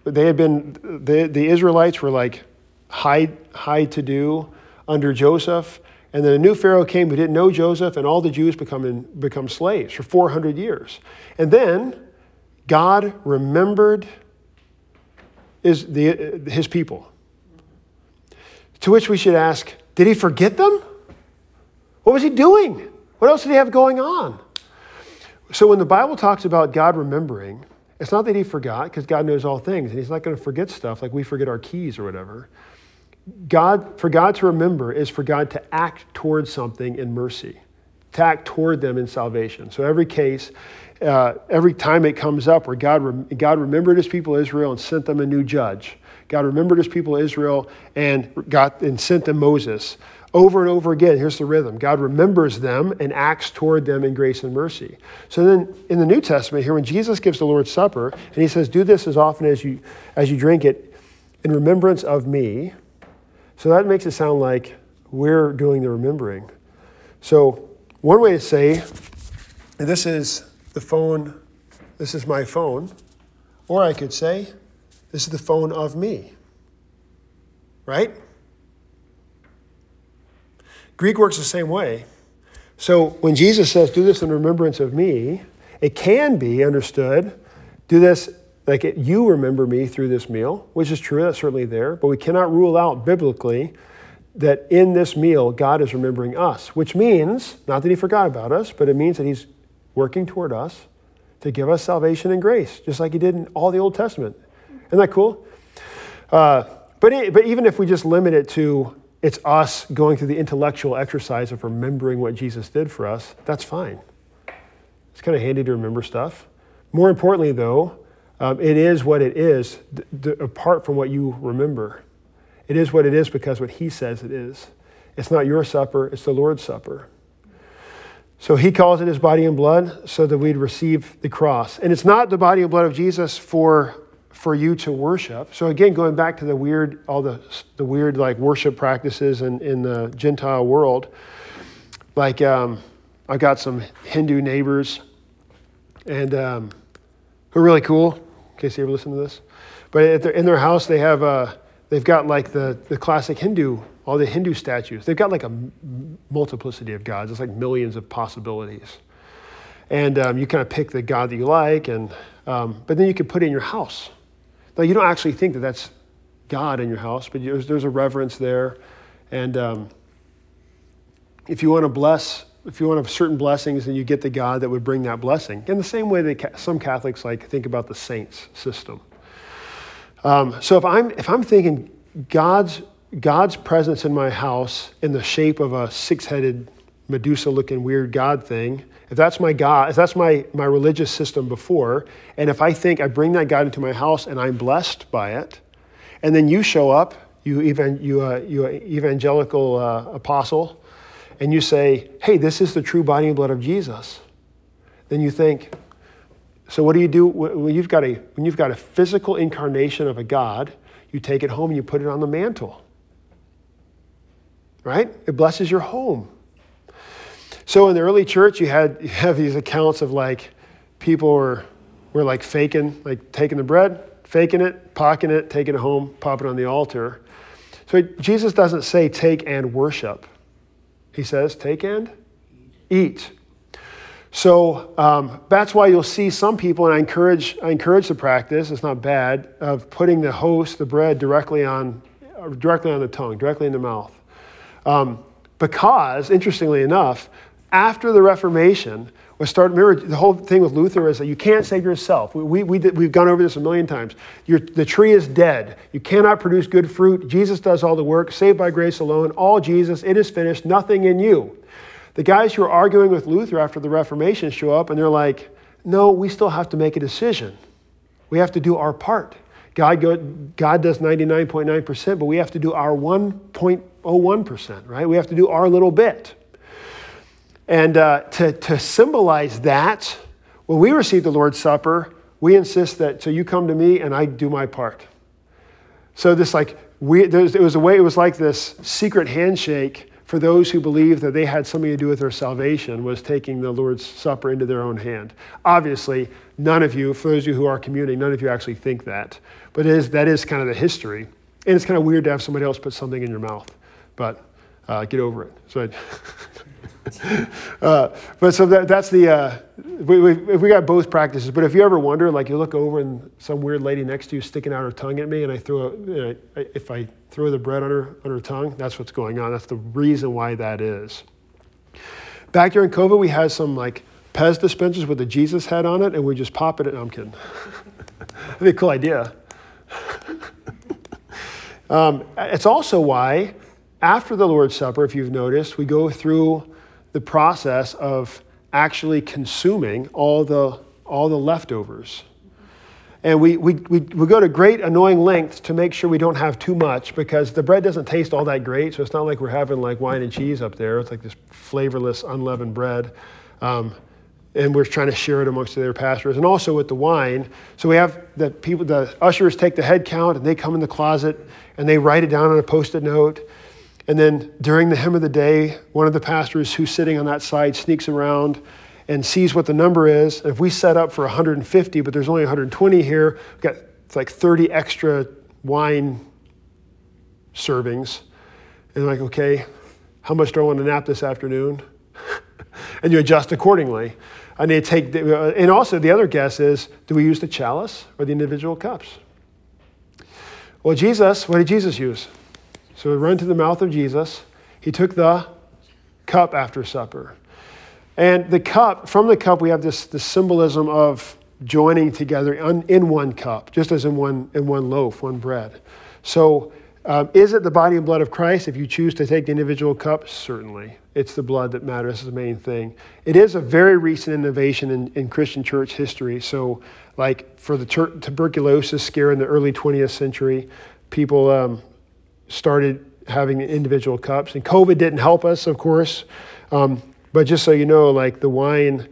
they had been the the Israelites were like high high to do under Joseph, and then a new Pharaoh came who didn't know Joseph, and all the Jews become in, become slaves for 400 years, and then God remembered is the, his people. To which we should ask, did he forget them? What was he doing? What else did he have going on? So when the Bible talks about God remembering, it's not that he forgot, because God knows all things, and he's not going to forget stuff like we forget our keys or whatever. God, for God to remember is for God to act towards something in mercy, to act toward them in salvation. So every case, uh, every time it comes up where God, God remembered his people Israel and sent them a new judge, God remembered his people Israel and, got, and sent them Moses. Over and over again, here's the rhythm God remembers them and acts toward them in grace and mercy. So then in the New Testament, here, when Jesus gives the Lord's Supper, and he says, Do this as often as you, as you drink it in remembrance of me. So that makes it sound like we're doing the remembering. So, one way to say, this is the phone, this is my phone, or I could say, this is the phone of me. Right? Greek works the same way. So when Jesus says, do this in remembrance of me, it can be understood, do this like it, you remember me through this meal, which is true, that's certainly there, but we cannot rule out biblically that in this meal, God is remembering us, which means, not that He forgot about us, but it means that He's working toward us to give us salvation and grace, just like He did in all the Old Testament. Isn't that cool? Uh, but, it, but even if we just limit it to it's us going through the intellectual exercise of remembering what Jesus did for us, that's fine. It's kind of handy to remember stuff. More importantly, though, um, it is what it is, d- d- apart from what you remember. It is what it is because what he says it is. It's not your supper, it's the Lord's supper. So he calls it his body and blood so that we'd receive the cross. And it's not the body and blood of Jesus for for you to worship. So again, going back to the weird, all the, the weird like worship practices in, in the Gentile world, like um, I got some Hindu neighbors and um, who are really cool, in case you ever listen to this. But their, in their house, they have, uh, they've got like the, the classic Hindu, all the Hindu statues. They've got like a multiplicity of gods. It's like millions of possibilities. And um, you kind of pick the God that you like, and, um, but then you can put it in your house. Now, you don't actually think that that's God in your house, but there's, there's a reverence there. And um, if you want to bless, if you want to have certain blessings, then you get the God that would bring that blessing. In the same way that some Catholics like think about the saints system. Um, so if I'm, if I'm thinking God's, God's presence in my house in the shape of a six headed Medusa looking weird God thing, if that's my God, if that's my, my religious system before, and if I think I bring that God into my house and I'm blessed by it, and then you show up, you, even, you, uh, you evangelical uh, apostle, and you say, hey, this is the true body and blood of Jesus, then you think, so what do you do when you've got a, when you've got a physical incarnation of a God, you take it home and you put it on the mantle. Right? It blesses your home. So in the early church, you had you have these accounts of like people were were like faking, like taking the bread, faking it, pocketing it, taking it home, popping it on the altar. So Jesus doesn't say take and worship. He says take and eat. So um, that's why you'll see some people, and I encourage, I encourage the practice, it's not bad, of putting the host, the bread, directly on, directly on the tongue, directly in the mouth. Um, because, interestingly enough, after the Reformation was started. Remember, the whole thing with Luther is that you can't save yourself. We, we, we we've gone over this a million times. You're, the tree is dead. You cannot produce good fruit. Jesus does all the work, saved by grace alone, all Jesus. It is finished, nothing in you. The guys who are arguing with Luther after the Reformation show up and they're like, no, we still have to make a decision. We have to do our part. God, go, God does 99.9%, but we have to do our 1.01%, right? We have to do our little bit. And uh, to, to symbolize that, when we receive the Lord's Supper, we insist that, so you come to me and I do my part. So this like, we, it was a way, it was like this secret handshake for those who believed that they had something to do with their salvation was taking the Lord's Supper into their own hand. Obviously, none of you, for those of you who are communing, none of you actually think that. But is, that is kind of the history. And it's kind of weird to have somebody else put something in your mouth. But uh, get over it. So [LAUGHS] [LAUGHS] uh, but so that, that's the, uh, we, we, we got both practices. But if you ever wonder, like you look over and some weird lady next to you sticking out her tongue at me, and I throw, a, you know, if I throw the bread on her, on her tongue, that's what's going on. That's the reason why that is. Back during COVID, we had some like Pez dispensers with the Jesus head on it, and we just pop it. No, I'm kidding. [LAUGHS] That'd be a cool idea. [LAUGHS] um, it's also why, after the Lord's Supper, if you've noticed, we go through the process of actually consuming all the, all the leftovers. And we, we, we, we go to great annoying lengths to make sure we don't have too much because the bread doesn't taste all that great. So it's not like we're having like wine and cheese up there. It's like this flavorless, unleavened bread. Um, and we're trying to share it amongst the other pastors and also with the wine. So we have the people, the ushers take the head count and they come in the closet and they write it down on a post it note. And then during the hymn of the day, one of the pastors who's sitting on that side sneaks around and sees what the number is. If we set up for 150, but there's only 120 here, we've got like 30 extra wine servings. And like, okay, how much do I want to nap this afternoon? [LAUGHS] and you adjust accordingly. I need to take, and also the other guess is, do we use the chalice or the individual cups? Well, Jesus, what did Jesus use? So we run to the mouth of Jesus. He took the cup after supper. And the cup, from the cup, we have this, this symbolism of joining together in one cup, just as in one, in one loaf, one bread. So, um, is it the body and blood of Christ? If you choose to take the individual cup, certainly. It's the blood that matters, is the main thing. It is a very recent innovation in, in Christian church history. So, like for the tuberculosis scare in the early 20th century, people um, started having individual cups. And COVID didn't help us, of course. Um, but just so you know, like the wine,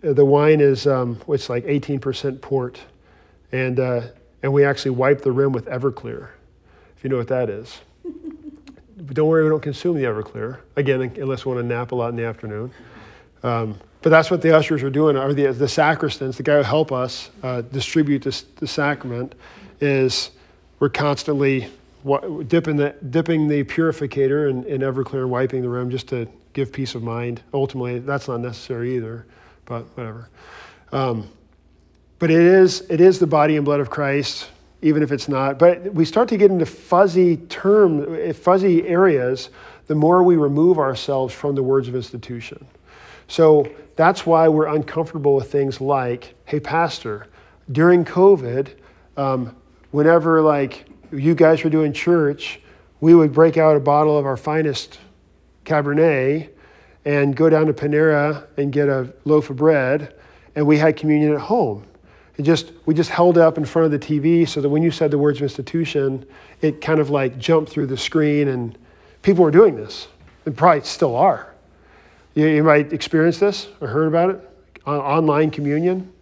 the wine is um, it's like 18% port, and uh, and we actually wipe the rim with Everclear, if you know what that is. but don't worry, we don't consume the Everclear again, unless we want to nap a lot in the afternoon. Um, but that's what the ushers are doing, or the, the sacristans, the guy who help us uh, distribute this, the sacrament, is we're constantly dipping the, dipping the purificator in, in Everclear wiping the rim just to give peace of mind. Ultimately, that's not necessary either, but whatever. Um, but it is, it is the body and blood of Christ, even if it's not. But we start to get into fuzzy term, fuzzy areas the more we remove ourselves from the words of institution. So that's why we're uncomfortable with things like, hey, pastor, during COVID, um, whenever like you guys were doing church, we would break out a bottle of our finest Cabernet and go down to Panera and get a loaf of bread, and we had communion at home. It just we just held it up in front of the TV so that when you said the words of institution, it kind of like jumped through the screen, and people were doing this, and probably still are. You, you might experience this or heard about it on online communion.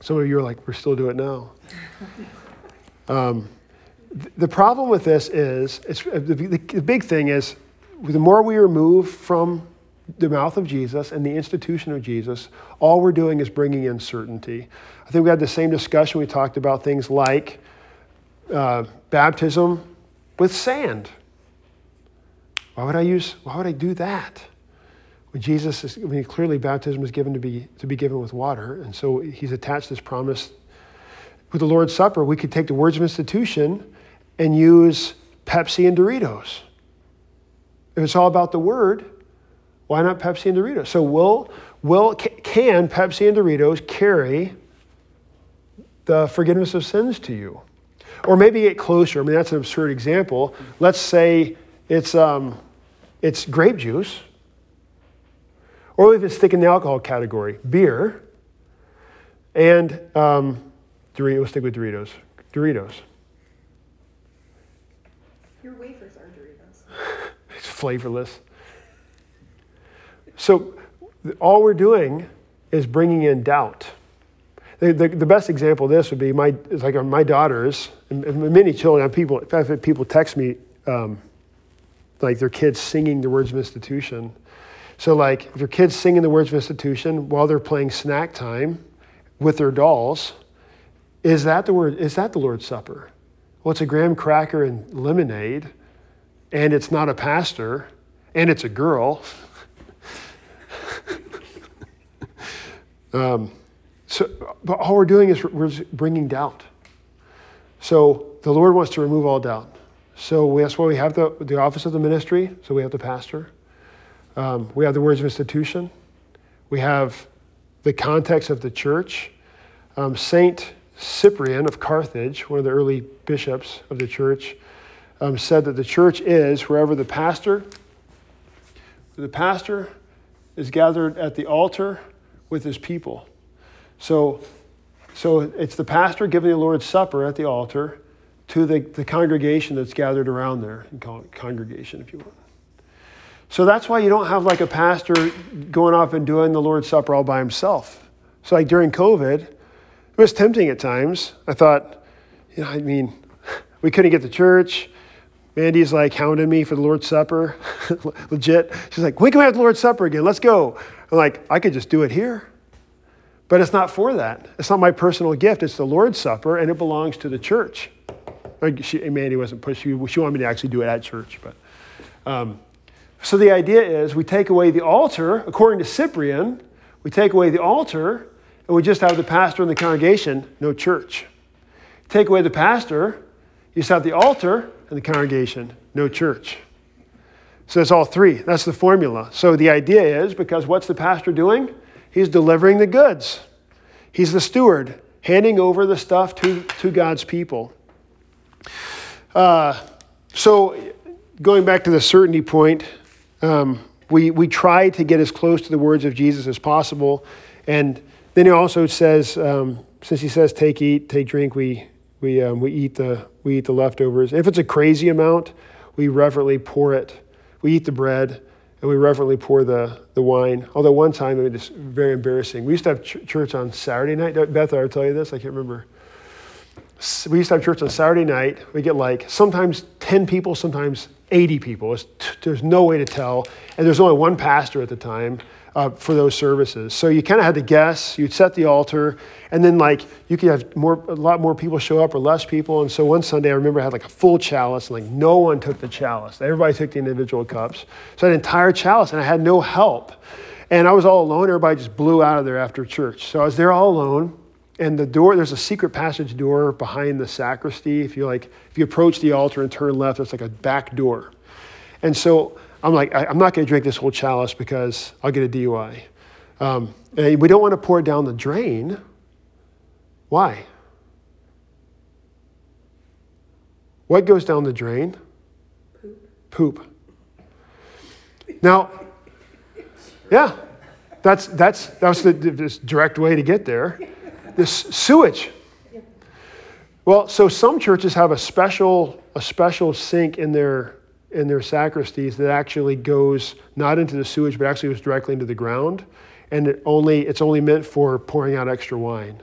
Some of you are like, we're still doing it now. [LAUGHS] Um, the problem with this is, it's, the, the big thing is, the more we remove from the mouth of Jesus and the institution of Jesus, all we're doing is bringing in certainty. I think we had the same discussion. We talked about things like uh, baptism with sand. Why would I use? Why would I do that? When Jesus is, mean, clearly baptism is given to be to be given with water, and so he's attached this promise. With the Lord's Supper, we could take the words of institution and use Pepsi and Doritos. If it's all about the word, Why not Pepsi and Doritos? So will will can Pepsi and Doritos carry the forgiveness of sins to you? Or maybe get closer. I mean, that's an absurd example. Let's say it's um, it's grape juice, or even stick in the alcohol category, beer, and um, Doritos. We'll stick with Doritos. Doritos. Your wafers are Doritos. [LAUGHS] it's flavorless. So all we're doing is bringing in doubt. The, the, the, best example of this would be my, it's like my daughters, and, many children, people, in fact, people text me um, like their kids singing the words of institution. So, like, if your kids singing the words of institution while they're playing snack time with their dolls, is that the word? Is that the Lord's Supper? Well, it's a graham cracker and lemonade, and it's not a pastor, and it's a girl. [LAUGHS] um, so, but all we're doing is we're bringing doubt. So the Lord wants to remove all doubt. So that's why we have the, the office of the ministry. So we have the pastor. Um, we have the words of institution. We have the context of the church. Um, Saint Cyprian of Carthage, one of the early bishops of the church, um, said that the church is wherever the pastor, the pastor is gathered at the altar with his people. So, so it's the pastor giving the Lord's Supper at the altar to the, the congregation that's gathered around there. Call it congregation if you want. So that's why you don't have like a pastor going off and doing the Lord's Supper all by himself. So like during COVID, it was tempting at times. I thought, you know, I mean, [LAUGHS] we couldn't get to church. Mandy's like hounding me for the Lord's Supper. [LAUGHS] Legit. She's like, when can we have the Lord's Supper again? Let's go. I'm like, I could just do it here. But it's not for that. It's not my personal gift. It's the Lord's Supper, and it belongs to the church. She, Mandy wasn't pushed. She, she wanted me to actually do it at church. But um, so the idea is we take away the altar, according to Cyprian, we take away the altar, and we just have the pastor and the congregation, no church. Take away the pastor, you just have the altar and the congregation, no church. So it's all three. That's the formula. So the idea is because what's the pastor doing? He's delivering the goods. He's the steward, handing over the stuff to, to God's people. Uh, so, going back to the certainty point, um, we, we try to get as close to the words of Jesus as possible. And then he also says, um, since he says, take, eat, take, drink, we, we, um, we, eat the, we eat the leftovers. If it's a crazy amount, we reverently pour it. We eat the bread and we reverently pour the, the wine. Although one time it was very embarrassing. We used to have ch- church on Saturday night. Beth, I'll tell you this. I can't remember. We used to have church on Saturday night. We get like sometimes 10 people, sometimes 80 people. T- there's no way to tell. And there's only one pastor at the time uh, for those services. So you kind of had to guess. You'd set the altar, and then like you could have more, a lot more people show up or less people. And so one Sunday, I remember I had like a full chalice, and like no one took the chalice. Everybody took the individual cups. So I had an entire chalice, and I had no help. And I was all alone. Everybody just blew out of there after church. So I was there all alone. And the door, there's a secret passage door behind the sacristy. If you like, if you approach the altar and turn left, there's like a back door. And so I'm like, I, am not going to drink this whole chalice because I'll get a DUI. Um, and we don't want to pour it down the drain. Why? What goes down the drain? Poop. Poop. Now, yeah, that's, that's, that's the, direct way to get there. This sewage. Well, so some churches have a special, a special sink in their in their sacristies that actually goes not into the sewage, but actually goes directly into the ground. And it only, it's only meant for pouring out extra wine.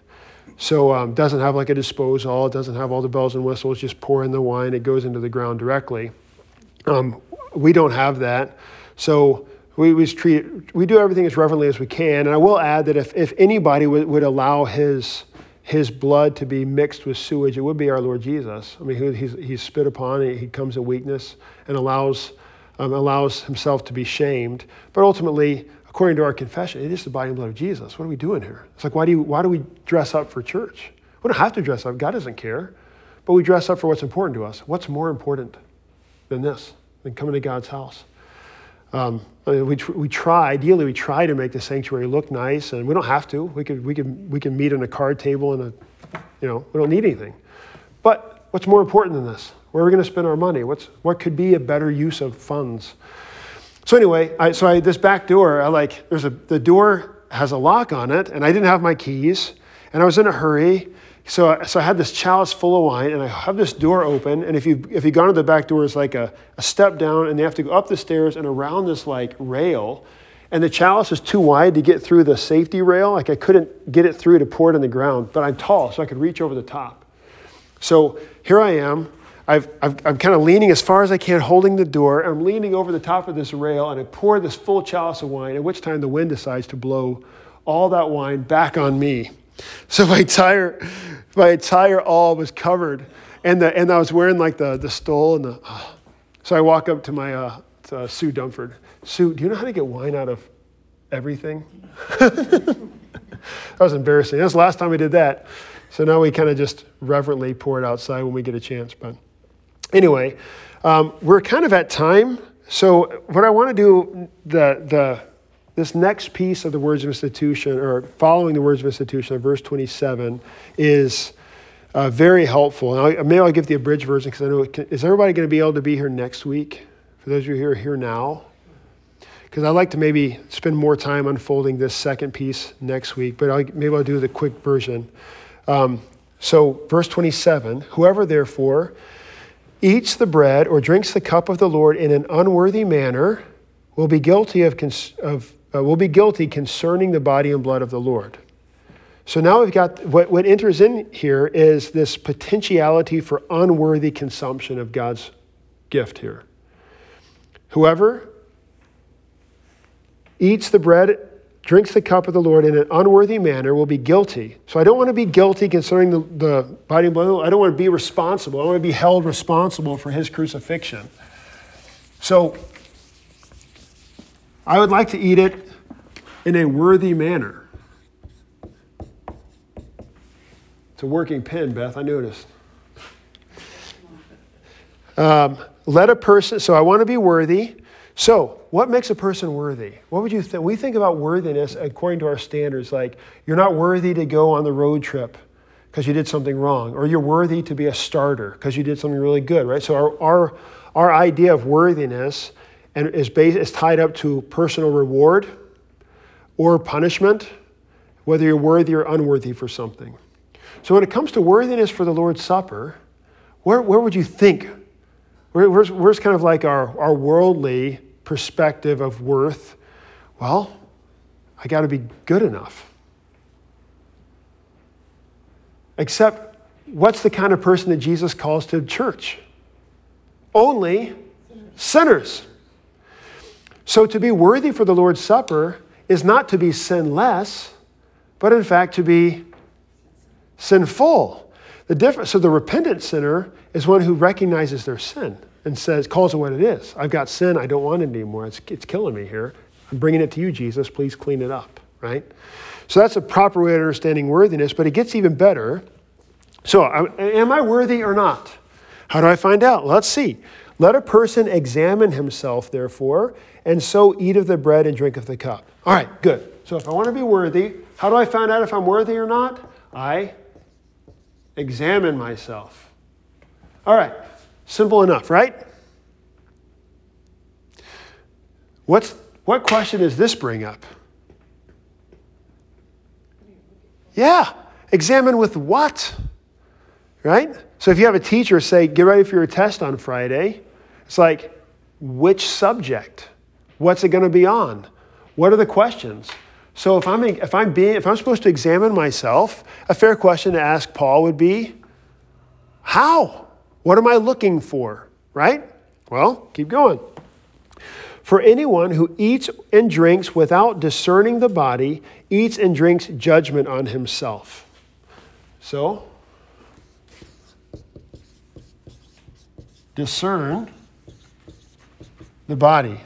So um, doesn't have like a disposal, it doesn't have all the bells and whistles, just pour in the wine, it goes into the ground directly. Um, we don't have that. So we, we, treat, we do everything as reverently as we can. And I will add that if, if anybody would, would allow his his blood to be mixed with sewage, it would be our Lord Jesus. I mean, he's, he's spit upon, he comes in weakness and allows, um, allows himself to be shamed. But ultimately, according to our confession, it is the body and blood of Jesus. What are we doing here? It's like, why do, you, why do we dress up for church? We don't have to dress up. God doesn't care. But we dress up for what's important to us. What's more important than this, than coming to God's house? Um, we, we try, ideally, we try to make the sanctuary look nice, and we don't have to. We could, we could, we can meet on a card table and a, you know, we don't need anything. But what's more important than this? Where are we going to spend our money? What's, what could be a better use of funds? So anyway, I, so I, this back door, I like, there's a, the door has a lock on it, and I didn't have my keys, and I was in a hurry, so, so I had this chalice full of wine, and I have this door open. And if you if you go to the back door, it's like a, a step down, and they have to go up the stairs and around this like rail. And the chalice is too wide to get through the safety rail. Like I couldn't get it through to pour it in the ground, but I'm tall, so I could reach over the top. So here I am. I've, i am kind of leaning as far as I can, holding the door. I'm leaning over the top of this rail, and I pour this full chalice of wine, at which time the wind decides to blow all that wine back on me. So my entire, my entire alb was covered, and the, and I was wearing like the the stole and the. Uh, [SIGHS] so I walk up to my uh, to Sue Dumford. Sue, do you know how to get wine out of everything? [LAUGHS] that was embarrassing. That's the last time we did that. So now we kind of just reverently pour it outside when we get a chance. But anyway, um, we're kind of at time. So what I want to do the the this next piece of the words of institution, or following the words of institution, verse 27, is uh, very helpful. And I'll, maybe I'll give the abridged version because I know, can, is everybody going to be able to be here next week? For those of you who are here now? Because I'd like to maybe spend more time unfolding this second piece next week, but I'll, maybe I'll do the quick version. Um, so, verse 27 Whoever therefore eats the bread or drinks the cup of the Lord in an unworthy manner will be guilty of, of uh, will be guilty concerning the body and blood of the Lord. So now we've got what, what enters in here is this potentiality for unworthy consumption of God's gift here. Whoever eats the bread, drinks the cup of the Lord in an unworthy manner will be guilty. So I don't want to be guilty concerning the, the body and blood. I don't want to be responsible. I want to be held responsible for his crucifixion. So I would like to eat it in a worthy manner. It's a working pen, Beth, I noticed. Um, let a person, so I want to be worthy. So, what makes a person worthy? What would you think? We think about worthiness according to our standards, like you're not worthy to go on the road trip because you did something wrong, or you're worthy to be a starter because you did something really good, right? So, our, our, our idea of worthiness and is, based, is tied up to personal reward or punishment, whether you're worthy or unworthy for something. So when it comes to worthiness for the Lord's Supper, where, where would you think? Where, where's, where's kind of like our, our worldly perspective of worth? Well, I got to be good enough. Except, what's the kind of person that Jesus calls to church? Only sinners. So to be worthy for the Lord's Supper is not to be sinless, but in fact to be sinful. The difference, so the repentant sinner is one who recognizes their sin and says, calls it what it is. I've got sin, I don't want it anymore. It's, it's killing me here. I'm bringing it to you, Jesus. Please clean it up, right? So that's a proper way of understanding worthiness, but it gets even better. So, am I worthy or not? How do I find out? Let's see. Let a person examine himself, therefore, and so eat of the bread and drink of the cup. All right, good. So if I want to be worthy, how do I find out if I'm worthy or not? I examine myself. All right, simple enough, right? What's, what question does this bring up? Yeah, examine with what? Right? So if you have a teacher say, get ready for your test on Friday, it's like, which subject? What's it going to be on? What are the questions? So if I'm if I'm being if I'm supposed to examine myself, a fair question to ask Paul would be, how? What am I looking for? Right? Well, keep going. For anyone who eats and drinks without discerning the body eats and drinks judgment on himself. So, discern the body.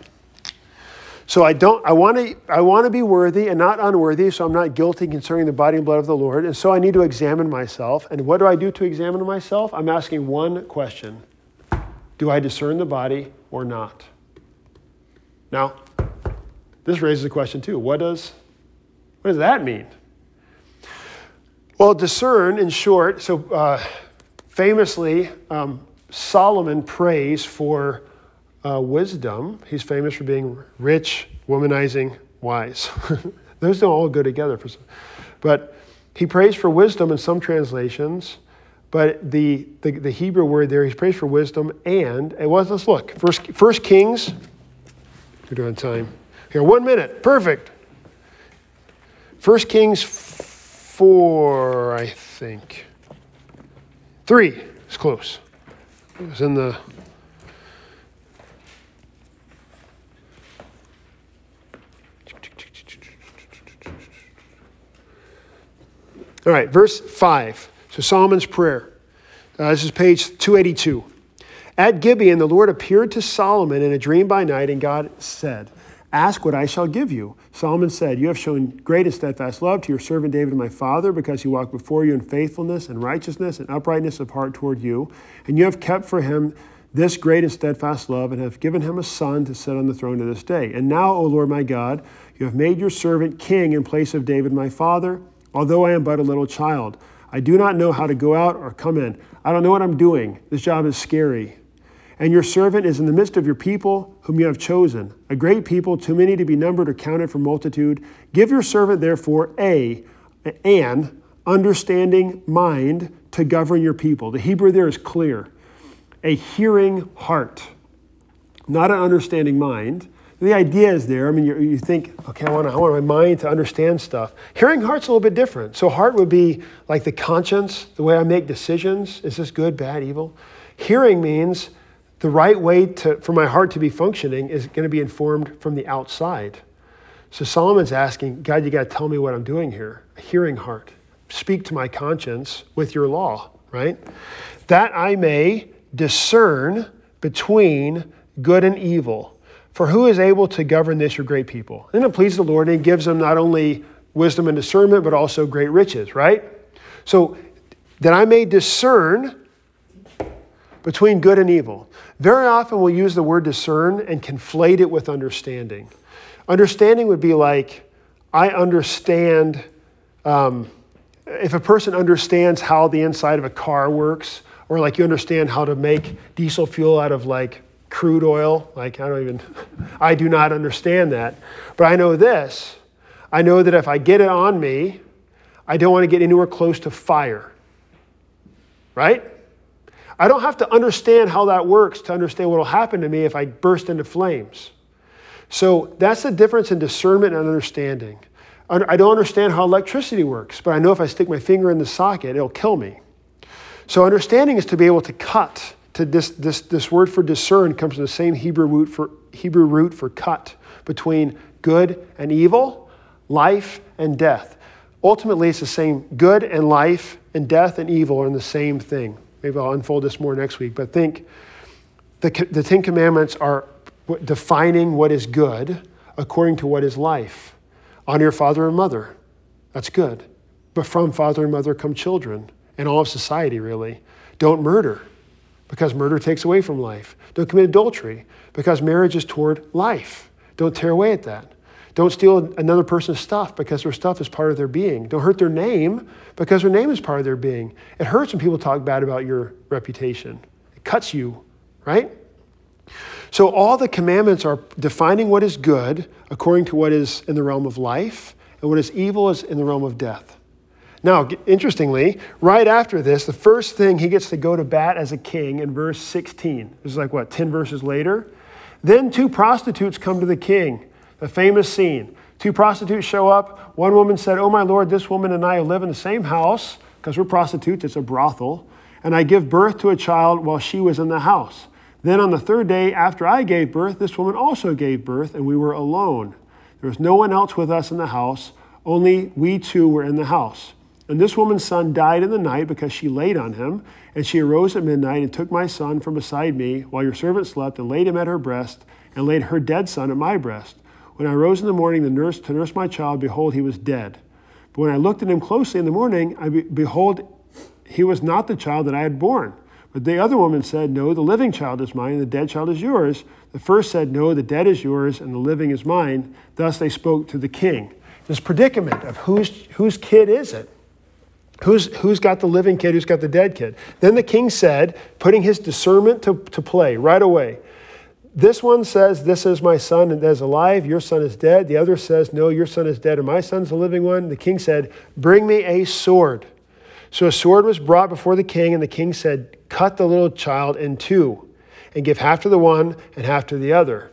So I don't I want to I want to be worthy and not unworthy, so I'm not guilty concerning the body and blood of the Lord. And so I need to examine myself. And what do I do to examine myself? I'm asking one question. Do I discern the body or not? Now, this raises a question too. What does, what does that mean? Well, discern, in short, so uh, famously, um, Solomon prays for uh, wisdom. He's famous for being rich, womanizing, wise. [LAUGHS] Those don't all go together. For some. But he prays for wisdom in some translations. But the, the, the Hebrew word there, he prays for wisdom and, it was, let's look. First, First Kings, we're doing time. Here, one minute, perfect. First Kings 4, I think. 3, it's close. It was in the. All right, verse 5. So Solomon's prayer. Uh, this is page 282. At Gibeon, the Lord appeared to Solomon in a dream by night, and God said, Ask what I shall give you. Solomon said, You have shown great and steadfast love to your servant David, my father, because he walked before you in faithfulness and righteousness and uprightness of heart toward you. And you have kept for him this great and steadfast love, and have given him a son to sit on the throne to this day. And now, O Lord my God, you have made your servant king in place of David, my father, although I am but a little child. I do not know how to go out or come in. I don't know what I'm doing. This job is scary. And your servant is in the midst of your people, whom you have chosen, a great people, too many to be numbered or counted for multitude. Give your servant, therefore, a, an understanding mind to govern your people. The Hebrew there is clear a hearing heart, not an understanding mind. The idea is there. I mean, you, you think, okay, I want, I want my mind to understand stuff. Hearing heart's a little bit different. So, heart would be like the conscience, the way I make decisions. Is this good, bad, evil? Hearing means the right way to, for my heart to be functioning is going to be informed from the outside. So Solomon's asking, God, you got to tell me what I'm doing here. A hearing heart. Speak to my conscience with your law, right? That I may discern between good and evil. For who is able to govern this, your great people? And it pleases the Lord, and he gives them not only wisdom and discernment, but also great riches, right? So that I may discern between good and evil. Very often we'll use the word discern and conflate it with understanding. Understanding would be like, I understand, um, if a person understands how the inside of a car works, or like you understand how to make diesel fuel out of like crude oil, like I don't even, [LAUGHS] I do not understand that. But I know this I know that if I get it on me, I don't want to get anywhere close to fire. Right? I don't have to understand how that works to understand what will happen to me if I burst into flames. So that's the difference in discernment and understanding. I don't understand how electricity works, but I know if I stick my finger in the socket, it'll kill me. So understanding is to be able to cut. To this, this, this word for discern comes from the same Hebrew root for Hebrew root for cut between good and evil, life and death. Ultimately, it's the same good and life and death and evil are in the same thing. Maybe I'll unfold this more next week, but think the, the Ten Commandments are defining what is good according to what is life. Honor your father and mother. That's good. But from father and mother come children and all of society, really. Don't murder because murder takes away from life. Don't commit adultery because marriage is toward life. Don't tear away at that. Don't steal another person's stuff because their stuff is part of their being. Don't hurt their name because their name is part of their being. It hurts when people talk bad about your reputation, it cuts you, right? So, all the commandments are defining what is good according to what is in the realm of life, and what is evil is in the realm of death. Now, interestingly, right after this, the first thing he gets to go to bat as a king in verse 16. This is like what, 10 verses later? Then two prostitutes come to the king a famous scene. Two prostitutes show up. One woman said, Oh, my Lord, this woman and I live in the same house because we're prostitutes, it's a brothel, and I give birth to a child while she was in the house. Then on the third day after I gave birth, this woman also gave birth, and we were alone. There was no one else with us in the house, only we two were in the house. And this woman's son died in the night because she laid on him. And she arose at midnight and took my son from beside me while your servant slept and laid him at her breast and laid her dead son at my breast. When I rose in the morning the nurse, to nurse my child, behold, he was dead. But when I looked at him closely in the morning, I be, behold, he was not the child that I had born. But the other woman said, No, the living child is mine, and the dead child is yours. The first said, No, the dead is yours, and the living is mine. Thus they spoke to the king. This predicament of whose, whose kid is it? Who's, who's got the living kid? Who's got the dead kid? Then the king said, putting his discernment to, to play right away, this one says, This is my son and is alive, your son is dead. The other says, No, your son is dead and my son's a living one. The king said, Bring me a sword. So a sword was brought before the king, and the king said, Cut the little child in two, and give half to the one and half to the other.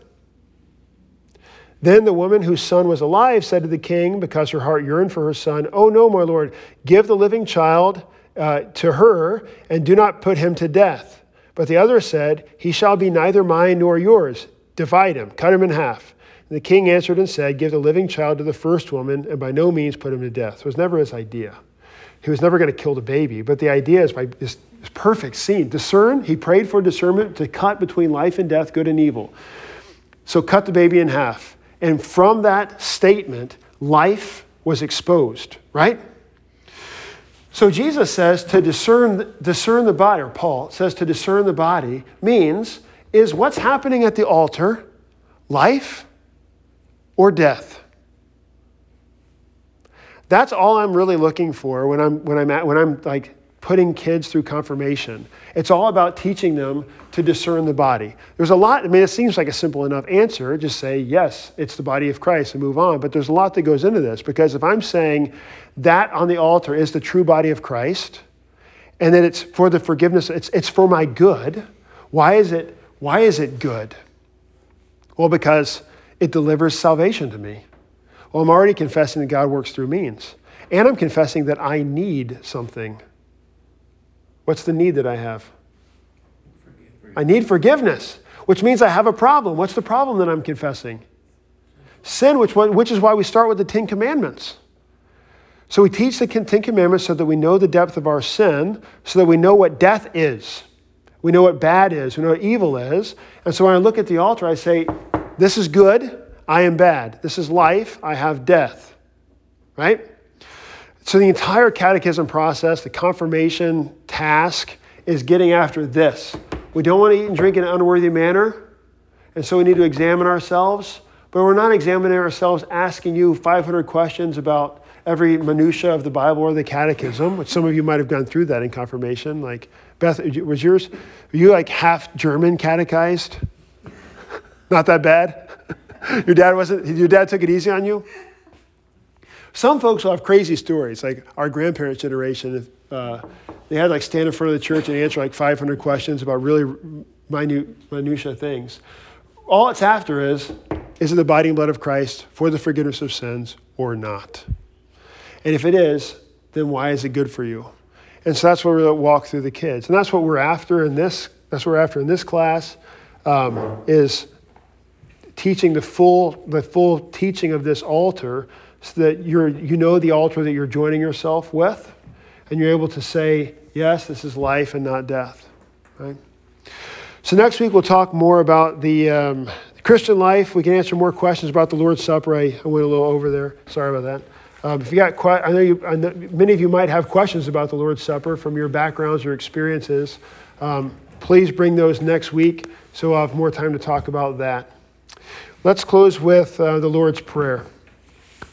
Then the woman whose son was alive said to the king, because her heart yearned for her son, Oh no, my lord, give the living child uh, to her, and do not put him to death. But the other said, He shall be neither mine nor yours. Divide him, cut him in half. And the king answered and said, Give the living child to the first woman, and by no means put him to death. It was never his idea. He was never going to kill the baby. But the idea is by this, this perfect scene discern, he prayed for discernment to cut between life and death, good and evil. So cut the baby in half. And from that statement, life was exposed, right? So Jesus says to discern, discern the body, or Paul says to discern the body means is what's happening at the altar life or death? That's all I'm really looking for when I'm, when I'm, at, when I'm like putting kids through confirmation. It's all about teaching them to discern the body. There's a lot, I mean, it seems like a simple enough answer. Just say, yes, it's the body of Christ and move on. But there's a lot that goes into this because if I'm saying that on the altar is the true body of Christ and that it's for the forgiveness, it's, it's for my good, why is it, why is it good? Well, because it delivers salvation to me. Well, I'm already confessing that God works through means. And I'm confessing that I need something. What's the need that I have? I need forgiveness, which means I have a problem. What's the problem that I'm confessing? Sin, which, which is why we start with the Ten Commandments. So we teach the Ten Commandments so that we know the depth of our sin, so that we know what death is. We know what bad is. We know what evil is. And so when I look at the altar, I say, This is good. I am bad. This is life. I have death. Right? So the entire catechism process, the confirmation task, is getting after this. We don't want to eat and drink in an unworthy manner, and so we need to examine ourselves. But we're not examining ourselves asking you 500 questions about every minutia of the Bible or the catechism, which some of you might have gone through that in confirmation. Like, Beth, was yours, were you like half German catechized? [LAUGHS] Not that bad? [LAUGHS] your dad wasn't, your dad took it easy on you? Some folks will have crazy stories, like our grandparents' generation. Uh, they had like stand in front of the church and answer like 500 questions about really minute, minutia things. All it's after is, is it the abiding blood of Christ for the forgiveness of sins or not? And if it is, then why is it good for you? And so that's what we're walk through the kids. And that's what we're after in this, that's what we're after in this class, um, is teaching the full, the full teaching of this altar so that you're, you know the altar that you're joining yourself with, and you're able to say, yes, this is life and not death. Right? So next week we'll talk more about the, um, Christian life. We can answer more questions about the Lord's Supper. I, I went a little over there. Sorry about that. Um, if you got, que- I know, you, I know many of you might have questions about the Lord's Supper from your backgrounds or experiences. Um, please bring those next week so I'll have more time to talk about that. Let's close with uh, the Lord's Prayer.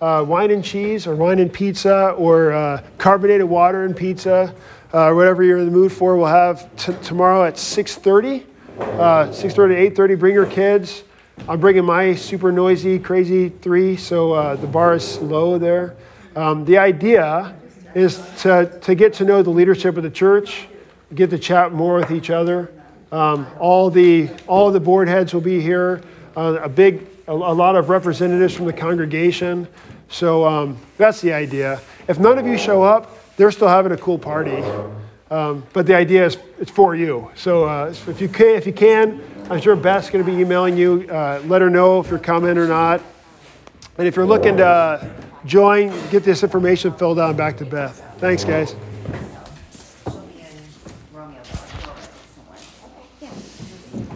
uh, wine and cheese, or wine and pizza, or uh, carbonated water and pizza, uh, whatever you're in the mood for. We'll have t- tomorrow at 6:30, 6:30 to 8:30. Bring your kids. I'm bringing my super noisy, crazy three, so uh, the bar is low there. Um, the idea is to, to get to know the leadership of the church, get to chat more with each other. Um, all the all the board heads will be here. Uh, a big a, a lot of representatives from the congregation. So um, that's the idea. If none of you show up, they're still having a cool party. Um, but the idea is it's for you. So uh, if you can, if you can, I'm sure Beth's going to be emailing you. Uh, let her know if you're coming or not. And if you're looking to join, get this information filled out back to Beth. Thanks, guys.